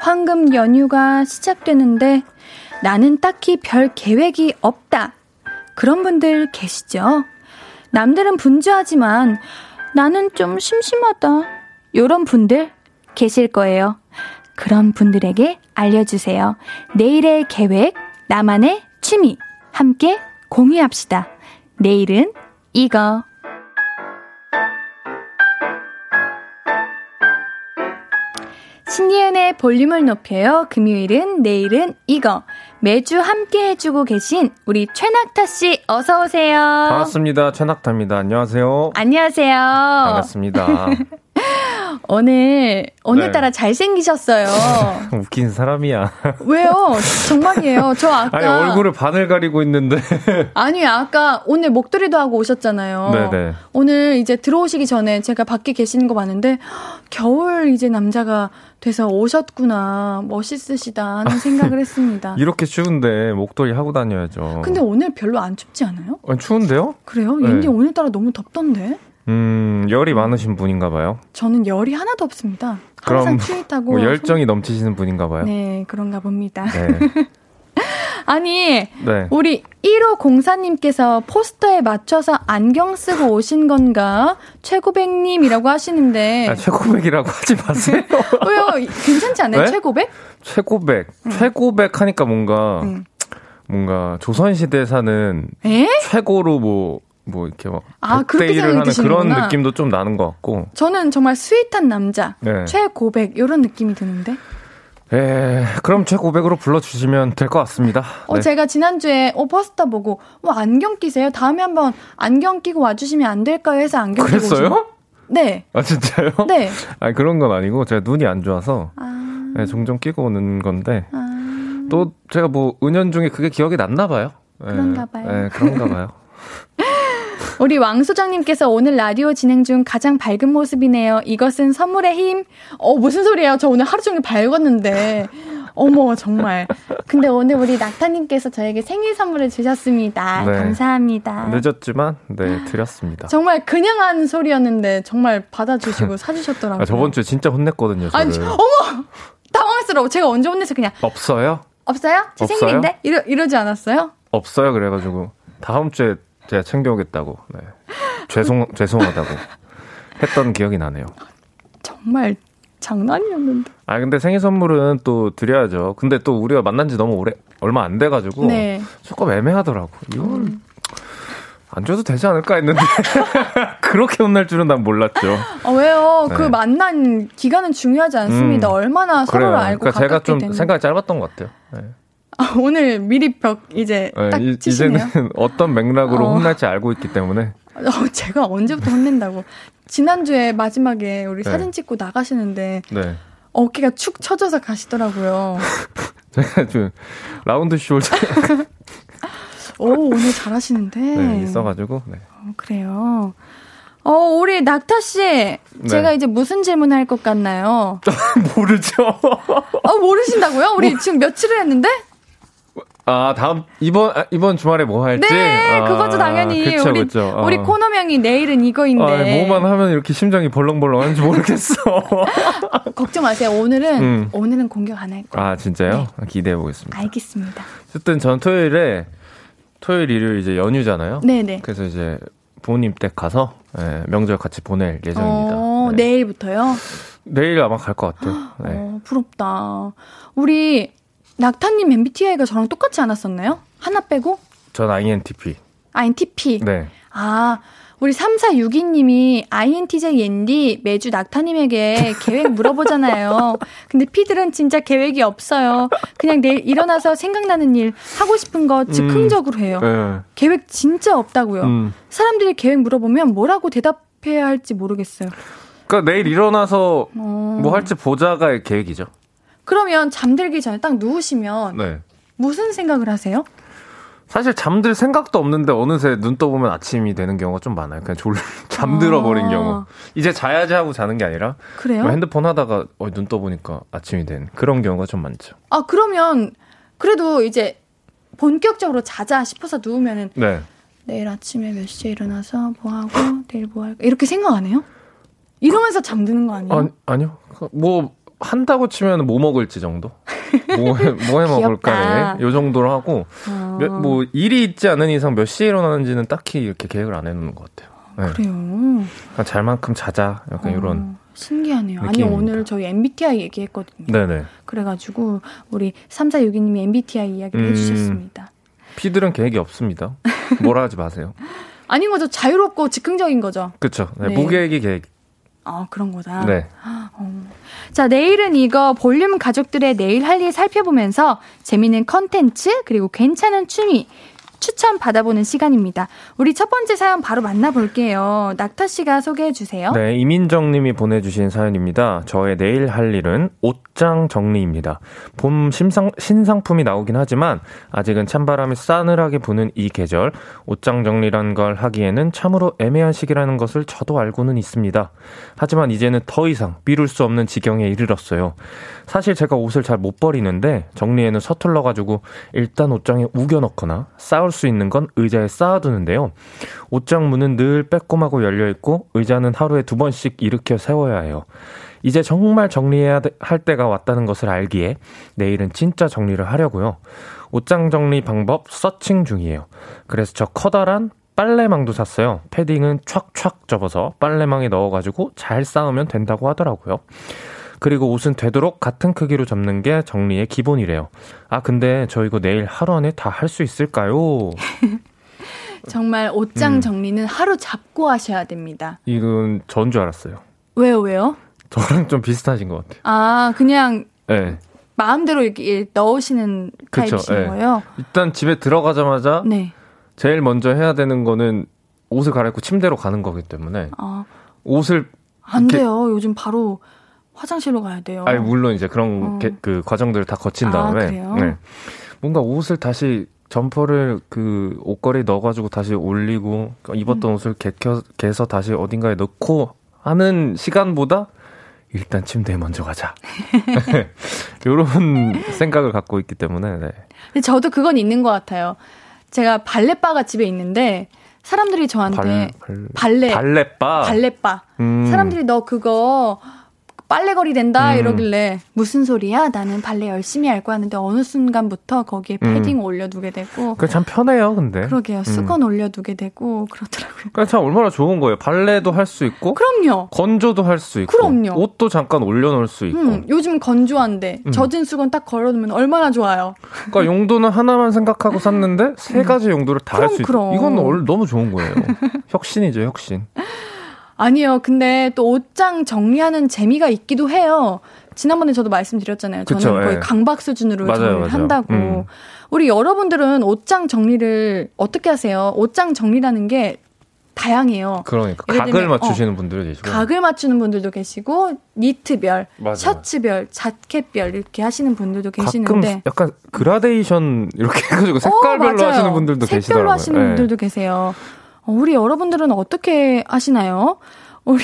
황금 연휴가 시작되는데 나는 딱히 별 계획이 없다. 그런 분들 계시죠? 남들은 분주하지만 나는 좀 심심하다. 요런 분들 계실 거예요. 그런 분들에게 알려주세요. 내일의 계획, 나만의 취미, 함께 공유합시다. 내일은 이거. 신예은의 볼륨을 높여요. 금요일은 내일은 이거. 매주 함께 해주고 계신 우리 최낙타 씨 어서 오세요. 반갑습니다. 최낙타입니다. 안녕하세요. 안녕하세요. 반갑습니다. 오늘 오늘따라 네. 잘생기셨어요. 웃긴 사람이야. 왜요? 정말이에요. 저 아까 아니 얼굴을 반을 가리고 있는데. 아니 아까 오늘 목도리도 하고 오셨잖아요. 네네. 오늘 이제 들어오시기 전에 제가 밖에 계시는 거 봤는데 겨울 이제 남자가 돼서 오셨구나 멋있으시다 하는 생각을 했습니다. 이렇게 추운데 목도리 하고 다녀야죠. 근데 오늘 별로 안 춥지 않아요? 아 추운데요? 그래요? 네. 왠지 오늘따라 너무 덥던데. 음, 열이 많으신 분인가 봐요. 저는 열이 하나도 없습니다. 항상 트윗하고 뭐 열정이 넘치시는 분인가 봐요. 네, 그런가 봅니다. 네. 아니, 네. 우리 1호 공사님께서 포스터에 맞춰서 안경 쓰고 오신 건가? 최고백님이라고 하시는데. 아, 최고백이라고 하지 마세요. 왜요? 괜찮지 않아요? 네? 최고백? 최고백. 음. 최고백 하니까 뭔가, 음. 뭔가 조선시대에 사는 에? 최고로 뭐, 뭐 이렇게 막 아, 그렇게 하는 그런 느낌도 좀 나는 것 같고. 저는 정말 sweet한 남자, 네. 최고백 이런 느낌이 드는데. 예, 그럼 최고백으로 불러주시면 될 것 같습니다. 어, 네. 제가 지난주에 어, 포스터 보고, 뭐, 안경 끼세요? 다음에 한번 안경 끼고 와주시면 안 될까요? 해서 안경 끼고. 그랬어요? 네. 아, 진짜요? 네. 아니, 그런 건 아니고, 제가 눈이 안 좋아서, 아... 네, 종종 끼고 오는 건데, 아... 또 제가 뭐, 은연중에 그게 기억이 났나 봐요. 그런가 봐요. 네, 그런가 봐요. 우리 왕 소장님께서 오늘 라디오 진행 중 가장 밝은 모습이네요. 이것은 선물의 힘. 어, 무슨 소리예요? 저 오늘 하루 종일 밝았는데. 어머, 정말. 근데 오늘 우리 낙타님께서 저에게 생일 선물을 주셨습니다. 네. 감사합니다. 늦었지만, 네, 드렸습니다. 정말 그냥 한 소리였는데, 정말 받아주시고 사주셨더라고요. 아, 저번 주에 진짜 혼냈거든요, 저를. 아니, 어머! 당황스러워. 제가 언제 혼내서 그냥. 없어요? 없어요? 제 없어요? 생일인데? 이러, 이러지 않았어요? 없어요, 그래가지고. 다음 주에 제가 챙겨오겠다고. 네. 죄송 죄송하다고 했던 기억이 나네요. 정말 장난이었는데. 아 근데 생일 선물은 또 드려야죠. 근데 또 우리가 만난 지 너무 오래 얼마 안 돼가지고 네. 조금 애매하더라고. 이걸 음. 안 줘도 되지 않을까 했는데 그렇게 혼날 줄은 난 몰랐죠. 아, 왜요? 네. 그 만난 기간은 중요하지 않습니다. 음, 얼마나 서로를 알고 그러니까 제가 좀 되는. 생각이 짧았던 것 같아요. 네. 아, 오늘 미리 벽 이제 네, 딱 이, 치시네요. 이제는 어떤 맥락으로 어. 혼날지 알고 있기 때문에. 어, 제가 언제부터 혼낸다고. 지난주에 마지막에 우리 네. 사진 찍고 나가시는데 네. 어깨가 축 처져서 가시더라고요. 제가 좀 라운드 쇼를 오, 오늘 잘하시는데. 네, 있어가지고. 네. 어, 그래요. 어, 우리 낙타 씨, 네. 제가 이제 무슨 질문 할 것 같나요? 모르죠. 어, 모르신다고요? 우리 뭐... 지금 며칠을 했는데? 아, 다음, 이번, 아, 이번 주말에 뭐 할지? 네, 아, 그것도 당연히. 그쵸, 우리, 그쵸. 어. 우리 코너명이 내일은 이거인데. 아, 뭐만 하면 이렇게 심장이 벌렁벌렁 하는지 모르겠어. 걱정 마세요. 오늘은, 음. 오늘은 공격 안 할 거예요. 아, 진짜요? 네. 기대해 보겠습니다. 알겠습니다. 어쨌든 전 토요일에, 토요일, 일요일 이제 연휴잖아요. 네네. 네. 그래서 이제 부모님 댁 가서, 예, 명절 같이 보낼 예정입니다. 어, 네. 내일부터요? 내일 아마 갈 것 같아요. 네. 어, 부럽다. 우리 낙타님 MBTI가 저랑 똑같지 않았었나요? 하나 빼고? 전 INTP. INTP. 네. 아, 우리 3462님이 INTJ 옌디 매주 낙타님에게 계획 물어보잖아요. 근데 피들은 진짜 계획이 없어요. 그냥 내일 일어나서 생각나는 일, 하고 싶은 거 즉흥적으로 해요. 음, 네. 계획 진짜 없다고요. 음. 사람들이 계획 물어보면 뭐라고 대답해야 할지 모르겠어요. 그러니까 내일 일어나서 어... 뭐 할지 보자가 계획이죠. 그러면 잠들기 전에 딱 누우시면 네. 무슨 생각을 하세요? 사실 잠들 생각도 없는데 어느새 눈 떠보면 아침이 되는 경우가 좀 많아요. 그냥 졸 잠들어 버린 아. 경우. 이제 자야지 하고 자는 게 아니라 그래요? 뭐 핸드폰 하다가 어, 눈 떠보니까 아침이 된 그런 경우가 좀 많죠. 아 그러면 그래도 이제 본격적으로 자자 싶어서 누우면은 네. 내일 아침에 몇 시에 일어나서 뭐 하고 내일 뭐 할까 이렇게 생각 안 해요? 이러면서 잠드는 거 아니에요? 아니, 아니요. 뭐 한다고 치면 뭐 먹을지 정도? 뭐 해, 뭐 해 먹을까? 요 정도로 하고, 어. 몇, 뭐, 일이 있지 않은 이상 몇 시에 일어나는지는 딱히 이렇게 계획을 안 해놓는 것 같아요. 네. 그래요? 그러니까 잘만큼 자자. 약간 어, 이런. 신기하네요. 느낌입니다. 아니, 오늘 저희 MBTI 얘기했거든요. 네네. 그래가지고, 우리 3462님이 MBTI 이야기를 음, 해주셨습니다. 피들은 계획이 없습니다. 뭐라 하지 마세요. 아닌 거죠. 자유롭고 즉흥적인 거죠. 그렇죠. 네, 네. 무계획이 계획. 아, 그런 거다. 네. 어. 자, 내일은 이거 볼륨 가족들의 내일 할 일 살펴보면서 재미있는 컨텐츠, 그리고 괜찮은 취미, 추천 받아보는 시간입니다. 우리 첫 번째 사연 바로 만나볼게요. 낙타 씨가 소개해 주세요. 네, 이민정 님이 보내주신 사연입니다. 저의 내일 할 일은 옷장 정리입니다. 봄 신상, 신상품이 나오긴 하지만 아직은 찬바람이 싸늘하게 부는 이 계절, 옷장 정리란 걸 하기에는 참으로 애매한 시기라는 것을 저도 알고는 있습니다. 하지만 이제는 더 이상 미룰 수 없는 지경에 이르렀어요. 사실 제가 옷을 잘 못 버리는데 정리에는 서툴러가지고 일단 옷장에 우겨넣거나 쌓을 수 있는 건 의자에 쌓아두는데요. 옷장 문은 늘 빼꼼하고 열려있고 의자는 하루에 두 번씩 일으켜 세워야 해요. 이제 정말 정리해야 할 때가 왔다는 것을 알기에 내일은 진짜 정리를 하려고요. 옷장 정리 방법 서칭 중이에요. 그래서 저 커다란 빨래망도 샀어요. 패딩은 촥촥 접어서 빨래망에 넣어가지고 잘 쌓으면 된다고 하더라고요. 그리고 옷은 되도록 같은 크기로 접는 게 정리의 기본이래요. 아, 근데 저 이거 내일 하루 안에 다 할 수 있을까요? 정말 옷장 음. 정리는 하루 잡고 하셔야 됩니다. 이건 전 줄 알았어요. 왜요, 왜요? 저랑 좀 비슷하신 것 같아요. 아, 그냥 네. 마음대로 이렇게 넣으시는 그쵸, 타입이신 네. 거예요? 일단 집에 들어가자마자 네. 제일 먼저 해야 되는 거는 옷을 갈아입고 침대로 가는 거기 때문에 아. 옷을 안 돼요. 요즘 바로 화장실로 가야 돼요. 아니 물론 이제 그런 어. 게, 그 과정들을 다 거친 아, 다음에 아, 네. 뭔가 옷을 다시 점퍼를 그 옷걸이 넣어가지고 다시 올리고 입었던 음. 옷을 개켜 개서 다시 어딘가에 넣고 하는 시간보다 일단 침대에 먼저 가자. 이런 생각을 갖고 있기 때문에. 네. 근데 저도 그건 있는 것 같아요. 제가 발레바가 집에 있는데 사람들이 저한테 발, 발 레 발레바 발레바 음. 사람들이 너 그거 빨래거리 된다 음. 이러길래 무슨 소리야? 나는 발레 열심히 할 거야 하는데 어느 순간부터 거기에 음. 패딩 음. 올려두게 되고 그게 참 편해요, 근데. 그러게요. 수건 음. 올려두게 되고 그렇더라고요. 그러니까 참 얼마나 좋은 거예요. 발레도 할 수 있고 그럼요. 건조도 할 수 있고 그럼요. 옷도 잠깐 올려놓을 수 있고. 음, 요즘 건조한데 음. 젖은 수건 딱 걸어두면 얼마나 좋아요. 그러니까 용도는 하나만 생각하고 샀는데 세 가지 용도를 다 할 수 있고 이건 너무 좋은 거예요. 혁신이죠, 혁신. 아니요. 근데 또 옷장 정리하는 재미가 있기도 해요. 지난번에 저도 말씀드렸잖아요. 저는 그쵸, 거의 예. 강박 수준으로 맞아요, 정리를 맞아요. 한다고. 음. 우리 여러분들은 옷장 정리를 어떻게 하세요? 옷장 정리라는 게 다양해요. 그러니까 각을 맞추시는 어, 분들도 계시고 각을 맞추는 분들도 계시고 니트별, 맞아요. 셔츠별, 자켓별 이렇게 하시는 분들도 계시는데 약간 그라데이션 이렇게 해가지고 색깔별로 어, 하시는 분들도 색별로 계시더라고요. 색별로 하시는 네. 분들도 계세요. 어, 우리 여러분들은 어떻게 하시나요? 우리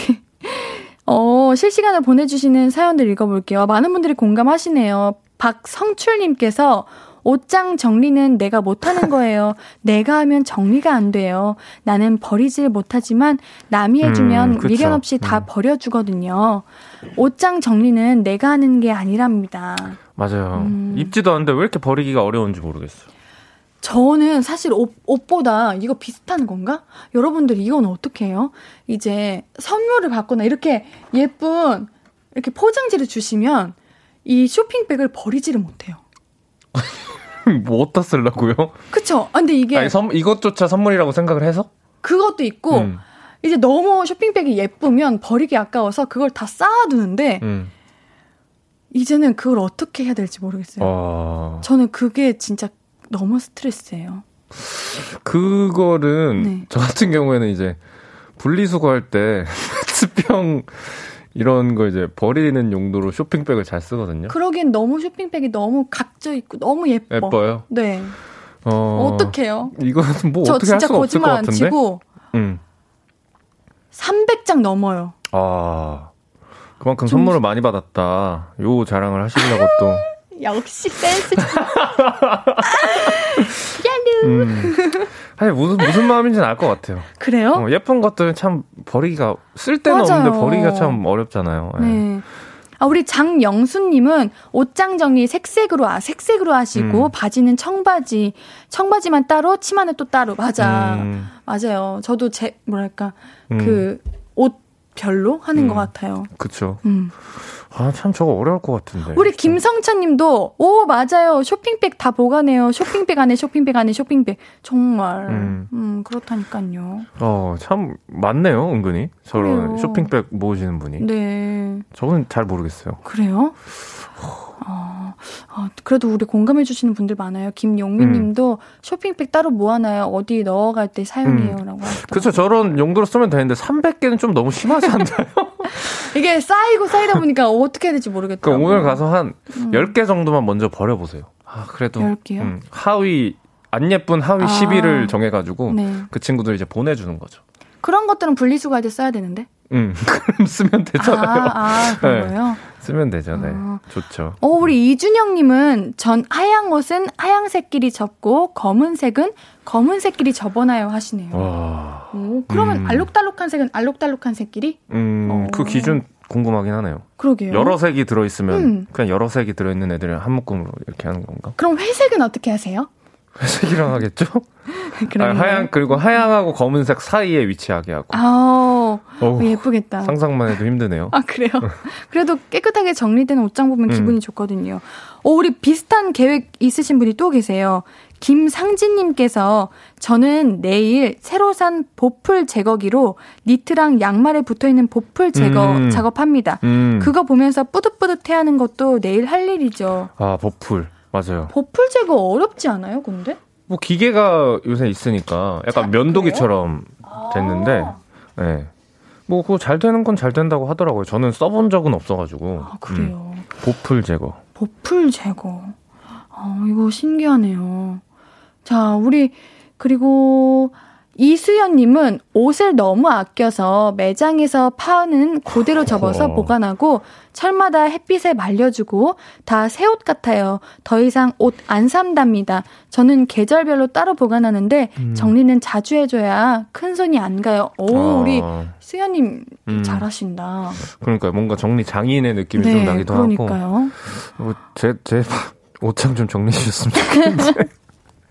어, 실시간으로 보내주시는 사연들 읽어볼게요. 많은 분들이 공감하시네요. 박성출님께서 옷장 정리는 내가 못하는 거예요. 내가 하면 정리가 안 돼요. 나는 버리질 못하지만 남이 해주면 음, 미련 없이 다 음. 버려주거든요. 옷장 정리는 내가 하는 게 아니랍니다. 맞아요. 음. 입지도 않는데 왜 이렇게 버리기가 어려운지 모르겠어요. 저는 사실 옷, 옷보다 이거 비슷한 건가? 여러분들 이건 어떻게 해요? 이제 선물을 받거나 이렇게 예쁜 이렇게 포장지를 주시면 이 쇼핑백을 버리지를 못해요. 뭐 어디다 쓰려고요? 그쵸. 아, 근데 이게. 아니, 선, 이것조차 선물이라고 생각을 해서? 그것도 있고, 음. 이제 너무 쇼핑백이 예쁘면 버리기 아까워서 그걸 다 쌓아두는데 음. 이제는 그걸 어떻게 해야 될지 모르겠어요. 어... 저는 그게 진짜 너무 스트레스예요. 그거는 네. 저 같은 경우에는 이제 분리수거할 때 스병 이런 거 이제 버리는 용도로 쇼핑백을 잘 쓰거든요. 그러기엔 너무 쇼핑백이 너무 각져 있고 너무 예뻐. 예뻐요? 네. 어, 어떡해요? 이거는 뭐 어떻게 할 수가 없을 것 같은데. 치고 음. 300장 넘어요. 아. 그만큼 좀... 선물을 많이 받았다. 요 자랑을 하시려고 또. 역시 댄스. 얄루. 음. 사실 무슨 무슨 마음인지는 알 것 같아요. 그래요? 어, 예쁜 것들은 참 버리기가 쓸 데는 맞아요. 없는데 버리기가 참 어렵잖아요. 네. 네. 아, 우리 장영수님은 옷장 정리 색색으로, 아, 색색으로 하시고, 음. 바지는 청바지, 청바지만 따로, 치마는 또 따로. 맞아. 음. 맞아요. 저도 제, 뭐랄까, 음. 그, 옷 별로 하는 음. 것 같아요. 그쵸. 음. 아, 참 저거 어려울 것 같은데. 우리 김성찬 님도, 오, 맞아요. 쇼핑백 다 보관해요. 쇼핑백 안에 쇼핑백 안에 쇼핑백. 정말. 음, 음 그렇다니까요. 어, 참 많네요, 은근히. 저런 그래요. 쇼핑백 모으시는 분이. 네. 저는 잘 모르겠어요. 그래요? 어, 어, 그래도 우리 공감해 주시는 분들 많아요. 김용민 음. 님도 쇼핑백 따로 모아놔요. 어디 넣어갈 때 사용해요. 음. 라고 그렇죠. 저런 용도로 쓰면 되는데 300개는 좀 너무 심하지 않나요? 이게 쌓이고 쌓이다 보니까 어떻게 해야 될지 모르겠다. 그럼 오늘 가서 한 음. 10개 정도만 먼저 버려보세요. 아, 그래도. 10개요? 음, 하위, 안 예쁜 하위 아. 10위를 정해가지고 네. 그 친구들 이제 보내주는 거죠. 그런 것들은 분리수거할 때 써야 되는데? 음, 그럼 쓰면 되잖아요. 아, 아 그런 네. 요 쓰면 되죠, 네. 아. 좋죠. 어, 우리 이준영님은 전 하양 옷은 하양색끼리 접고 검은색은 검은색끼리 접어놔요 하시네요. 와. 오, 그러면 음. 알록달록한 색은 알록달록한 색끼리? 음, 어. 그 기준 궁금하긴 하네요. 그러게요. 여러 색이 들어있으면 음. 그냥 여러 색이 들어있는 애들을 한 묶음으로 이렇게 하는 건가? 그럼 회색은 어떻게 하세요? 회색이랑 하겠죠? 아, 하양 그리고 하양하고 검은색 사이에 위치하게 하고. 아, 오, 예쁘겠다. 상상만 해도 힘드네요. 아 그래요? 그래도 깨끗하게 정리된 옷장 보면 음. 기분이 좋거든요. 어, 우리 비슷한 계획 있으신 분이 또 계세요. 김상진님께서 저는 내일 새로 산 보풀 제거기로 니트랑 양말에 붙어 있는 보풀 제거 음. 작업합니다. 음. 그거 보면서 뿌듯뿌듯해하는 것도 내일 할 일이죠. 아 보풀. 맞아요. 보풀 제거 어렵지 않아요, 근데? 뭐 기계가 요새 있으니까 약간 자, 면도기처럼 그래요? 됐는데, 아. 네. 뭐 그거 잘 되는 건 잘 된다고 하더라고요. 저는 써본 적은 없어가지고. 아 그래요. 음. 보풀 제거. 보풀 제거. 아 이거 신기하네요. 자 우리 그리고 이수연님은 옷을 너무 아껴서 매장에서 파는 그대로 접어서 어. 보관하고 철마다 햇빛에 말려주고 다 새 옷 같아요. 더 이상 옷안 산답니다. 저는 계절별로 따로 보관하는데 음. 정리는 자주 해줘야 큰 손이 안 가요. 오, 아. 우리 수연님 음. 잘하신다. 그러니까 뭔가 정리 장인의 느낌이 네, 좀 나기도 그러니까요. 하고. 뭐 제, 제 옷장 좀 정리해 주셨으면 좋겠는데.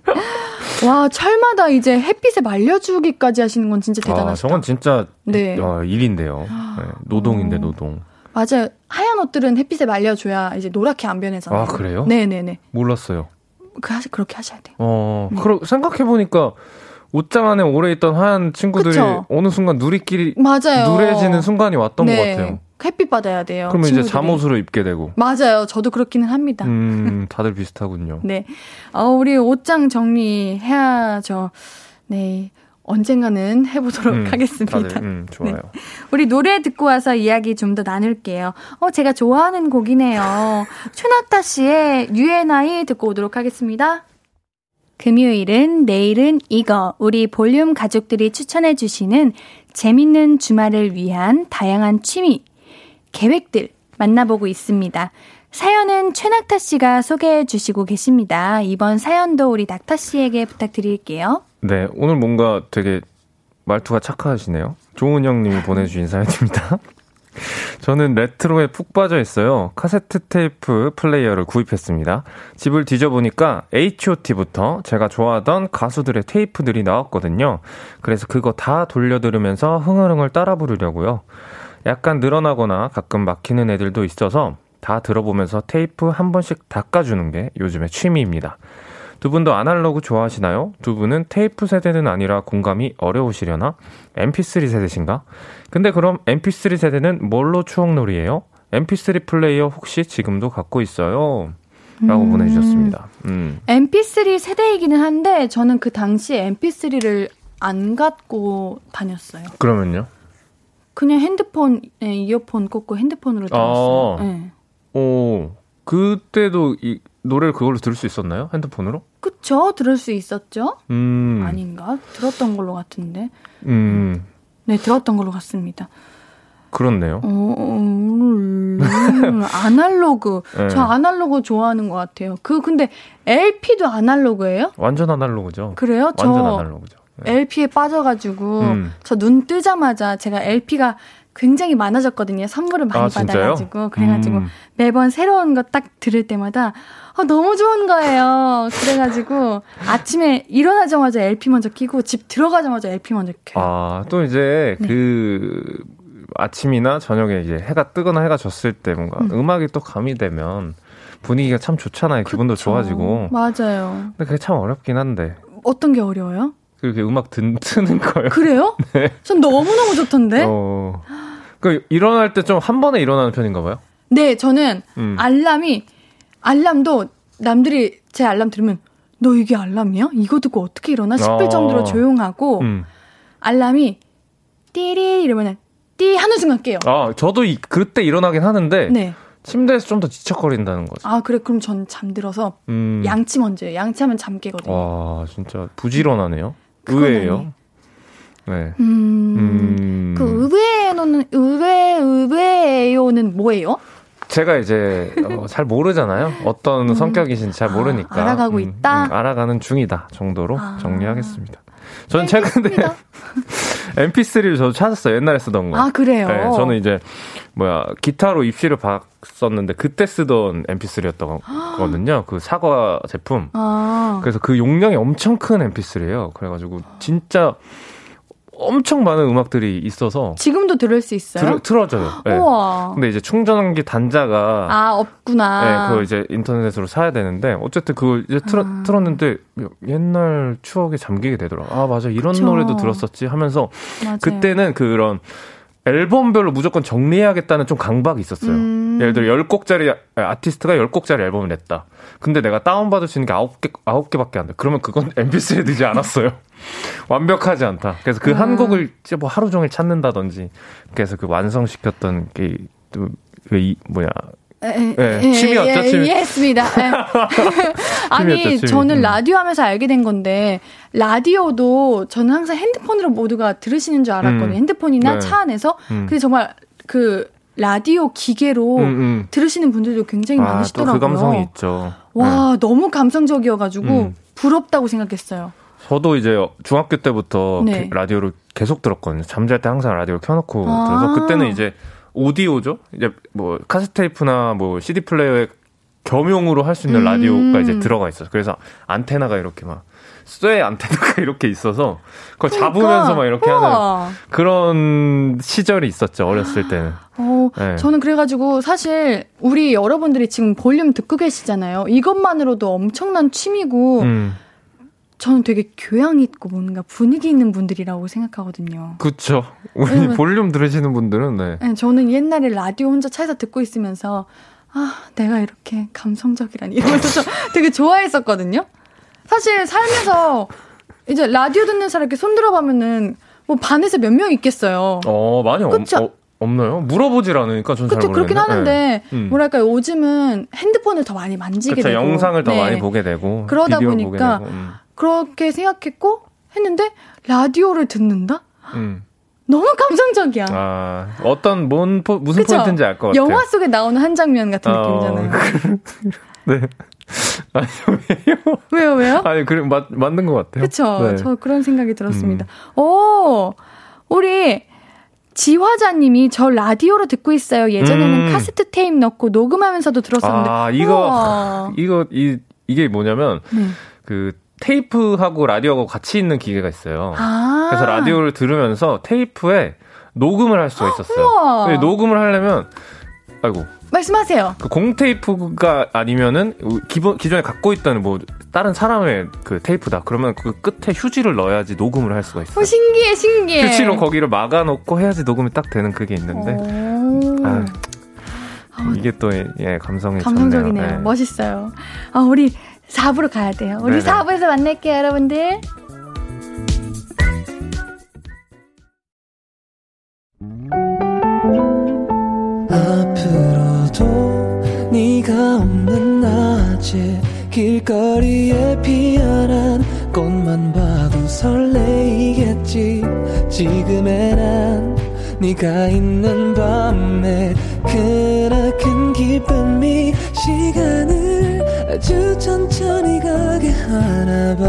와, 철마다 이제 햇빛에 말려주기까지 하시는 건 진짜 대단하시다. 아, 저건 진짜 네. 와, 일인데요. 네, 노동인데, 어. 노동. 맞아요. 하얀 옷들은 햇빛에 말려줘야 이제 노랗게 안 변해서. 아, 그래요? 네네네. 몰랐어요. 그, 하시, 그렇게 하셔야 돼요. 어, 네. 그러, 생각해 보니까 옷장 안에 오래 있던 하얀 친구들이 그쵸? 어느 순간 누리끼리 맞아요. 누래지는 순간이 왔던 네. 것 같아요. 햇빛 받아야 돼요. 그러면 친구들이. 이제 잠옷으로 입게 되고. 맞아요. 저도 그렇기는 합니다. 음, 다들 비슷하군요. 네. 어, 우리 옷장 정리해야죠. 네. 언젠가는 해보도록 음, 하겠습니다. 다들, 음, 좋아요. 네. 우리 노래 듣고 와서 이야기 좀 더 나눌게요. 어, 제가 좋아하는 곡이네요. 추나타 씨의 UNI 듣고 오도록 하겠습니다. 금요일은 내일은 이거 우리 볼륨 가족들이 추천해 주시는 재밌는 주말을 위한 다양한 취미 계획들 만나보고 있습니다. 사연은 최낙타 씨가 소개해 주시고 계십니다. 이번 사연도 우리 낙타 씨에게 부탁드릴게요. 네, 오늘 뭔가 되게 말투가 착하시네요. 조은영 님이 보내주신 사연입니다. 저는 레트로에 푹 빠져 있어요. 카세트 테이프 플레이어를 구입했습니다. 집을 뒤져보니까 H.O.T.부터 제가 좋아하던 가수들의 테이프들이 나왔거든요. 그래서 그거 다 돌려들으면서 흥얼흥얼 따라 부르려고요. 약간 늘어나거나 가끔 막히는 애들도 있어서 다 들어보면서 테이프 한 번씩 닦아주는 게 요즘의 취미입니다. 두 분도 아날로그 좋아하시나요? 두 분은 테이프 세대는 아니라 공감이 어려우시려나? mp3 세대신가? 근데 그럼 mp3 세대는 뭘로 추억놀이예요? mp3 플레이어 혹시 지금도 갖고 있어요? 라고 음. 보내주셨습니다. 음. mp3 세대이기는 한데 저는 그 당시에 mp3를 안 갖고 다녔어요. 그러면요? 그냥 핸드폰, 에 이어폰 꽂고 핸드폰으로 들었어요. 아, 네. 오, 그때도 이 노래를 그걸로 들을 수 있었나요? 핸드폰으로? 그쵸, 들을 수 있었죠. 음. 아닌가? 들었던 걸로 같은데. 음. 네, 들었던 걸로 같습니다. 그렇네요. 어, 음, 아날로그. 네. 저 아날로그 좋아하는 것 같아요. 그 근데 LP도 아날로그예요? 완전 아날로그죠. 그래요? 완전 아날로그죠. 네. LP에 빠져가지고 음. 저눈 뜨자마자 제가 LP가 굉장히 많아졌거든요. 선물을 많이 아, 받아가지고 그래가지고 음. 매번 새로운 거 딱 들을 때마다 아, 너무 좋은 거예요. 그래가지고 아침에 일어나자마자 LP 먼저 끼고 집 들어가자마자 LP 먼저 켜요. 아또 이제 네. 그 아침이나 저녁에 이제 해가 뜨거나 해가 졌을 때 뭔가 음. 악이또 가미되면 분위기가 참 좋잖아요. 그쵸. 기분도 좋아지고. 맞아요. 근데 그게 참 어렵긴 한데. 어떤 게 어려워요? 그렇게 음악 든, 트는 거요. 그래요? 네. 전 너무너무 좋던데? 어. 그 일어날 때 좀 한 번에 일어나는 편인가 봐요? 네, 저는 음. 알람이 알람도 남들이 제 알람 들으면 너 이게 알람이야? 이거 듣고 어떻게 일어나? 싶을 아. 정도로 조용하고 음. 알람이 띠리 이러면은 띠 하는 순간 깨요. 아, 저도 이, 그때 일어나긴 하는데 네. 침대에서 좀 더 지척거린다는 거죠. 아, 그래. 그럼 전 잠들어서 음. 양치 먼저 해요. 양치하면 잠 깨거든요. 와, 진짜 부지런하네요. 의외예요. 네. 음, 음. 그 의외노는 의외 의외요는 뭐예요? 제가 이제 어, 잘 모르잖아요. 어떤 음. 성격이신지 잘 모르니까 아, 알아가고 음, 있다. 음, 알아가는 중이다 정도로 아. 정리하겠습니다. 저는 최근에 MP3를 저도 찾았어요. 옛날에 쓰던 거. 아 그래요? 네, 저는 이제 뭐야 기타로 입시를 봤었는데 그때 쓰던 MP3였거든요. 그 사과 제품. 아. 그래서 그 용량이 엄청 큰 MP3예요. 그래가지고 진짜 엄청 많은 음악들이 있어서 지금도 들을 수 있어요? 들, 틀어져요. 네. 우와. 근데 이제 충전기 단자가 아 없구나. 네, 그거 이제 인터넷으로 사야 되는데 어쨌든 그걸 이제 틀어, 아. 틀었는데 옛날 추억에 잠기게 되더라고. 아 맞아 이런 그쵸. 노래도 들었었지 하면서 맞아요. 그때는 그런 앨범별로 무조건 정리해야겠다는 좀 강박이 있었어요. 음. 예를 들어 10곡짜리 아티스트가 10곡짜리 앨범을 냈다. 근데 내가 다운받을 수 있는 게 9개, 9개밖에 안 돼. 그러면 그건 MPC에 되지 않았어요. 완벽하지 않다. 그래서 그한 음. 곡을 이제 뭐 하루 종일 찾는다든지. 그래서 그 완성시켰던 게, 그, 이, 뭐야. 네, 취미였죠, 취미. 이해했습니다. 네. 아니, 취미. 저는 음. 라디오 하면서 알게 된 건데, 라디오도 저는 항상 핸드폰으로 모두가 들으시는 줄 알았거든요. 음. 핸드폰이나 네. 차 안에서. 음. 근데 정말 그 라디오 기계로 음, 음. 들으시는 분들도 굉장히 아, 많으시더라고요. 그 감성이 있죠. 와, 네. 너무 감성적이어가지고 음. 부럽다고 생각했어요. 저도 이제 중학교 때부터 네. 라디오를 계속 들었거든요. 잠잘 때 항상 라디오 켜놓고 아. 들어서 그때는 이제 오디오죠. 이제 뭐 카세테이프나 뭐 CD 플레이어에 겸용으로 할 수 있는 음. 라디오가 이제 들어가 있어요. 그래서 안테나가 이렇게 막 쇠 안테나가 이렇게 있어서 그걸 그러니까. 잡으면서 막 이렇게 우와. 하는 그런 시절이 있었죠. 어렸을 때는. 어, 네. 저는 그래가지고 사실 우리 여러분들이 지금 볼륨 듣고 계시잖아요. 이것만으로도 엄청난 취미고 음. 저는 되게 교양 있고 뭔가 분위기 있는 분들이라고 생각하거든요. 그렇죠. 우리 볼륨 들으시는 분들은 네. 네. 저는 옛날에 라디오 혼자 차에서 듣고 있으면서 아 내가 이렇게 감성적이라니 이러면서 되게 좋아했었거든요. 사실 살면서 이제 라디오 듣는 사람 이렇게 손 들어보면은 뭐 반에서 몇 명 있겠어요. 어 많이 없, 어, 없나요? 물어보질 않으니까 저는 그쵸, 그렇긴 하는데 네. 음. 뭐랄까 요즘은 핸드폰을 더 많이 만지게 그쵸, 되고 영상을 더 네. 많이 보게 되고 그러다 보니까 음. 그렇게 생각했고 했는데 라디오를 듣는다? 음. 너무 감성적이야. 아, 어떤 뭔 포, 무슨 그쵸? 포인트인지 알 것 같아요. 영화 속에 나오는 한 장면 같은 어, 느낌이잖아요. 네. 아니, 왜요? 왜요, 왜요? 아니, 그래, 맞, 맞는 것 같아요. 그쵸. 네. 저 그런 생각이 들었습니다. 음. 오, 우리, 지화자님이 저 라디오로 듣고 있어요. 예전에는 음. 카세트 테이프 넣고 녹음하면서도 들었었는데. 아, 이거, 우와. 이거, 이, 이게 뭐냐면, 네. 그, 테이프하고 라디오하고 같이 있는 기계가 있어요. 아~ 그래서 라디오를 들으면서 테이프에 녹음을 할 수가 있었어요. 녹음을 하려면 아이고 말씀하세요. 그 공테이프가 아니면은 기본 기존에 갖고 있던 뭐 다른 사람의 그 테이프다. 그러면 그 끝에 휴지를 넣어야지 녹음을 할 수가 있어요. 어, 신기해, 신기해. 휴지로 거기를 막아놓고 해야지 녹음이 딱 되는 그게 있는데. 아, 이게 또, 예, 감성이 감성적이네요. 네. 멋있어요. 아, 우리 4부로 가야 돼요. 우리 네네. 4부에서 만날게요, 여러분들. 앞으로도 네가 없는 낮에 길거리에 피어난 꽃만 봐도 설레이겠지 지금의 난 네가 있는 밤에 그나큰 기쁨이 시간을 아주 천천히 가게 하나 봐.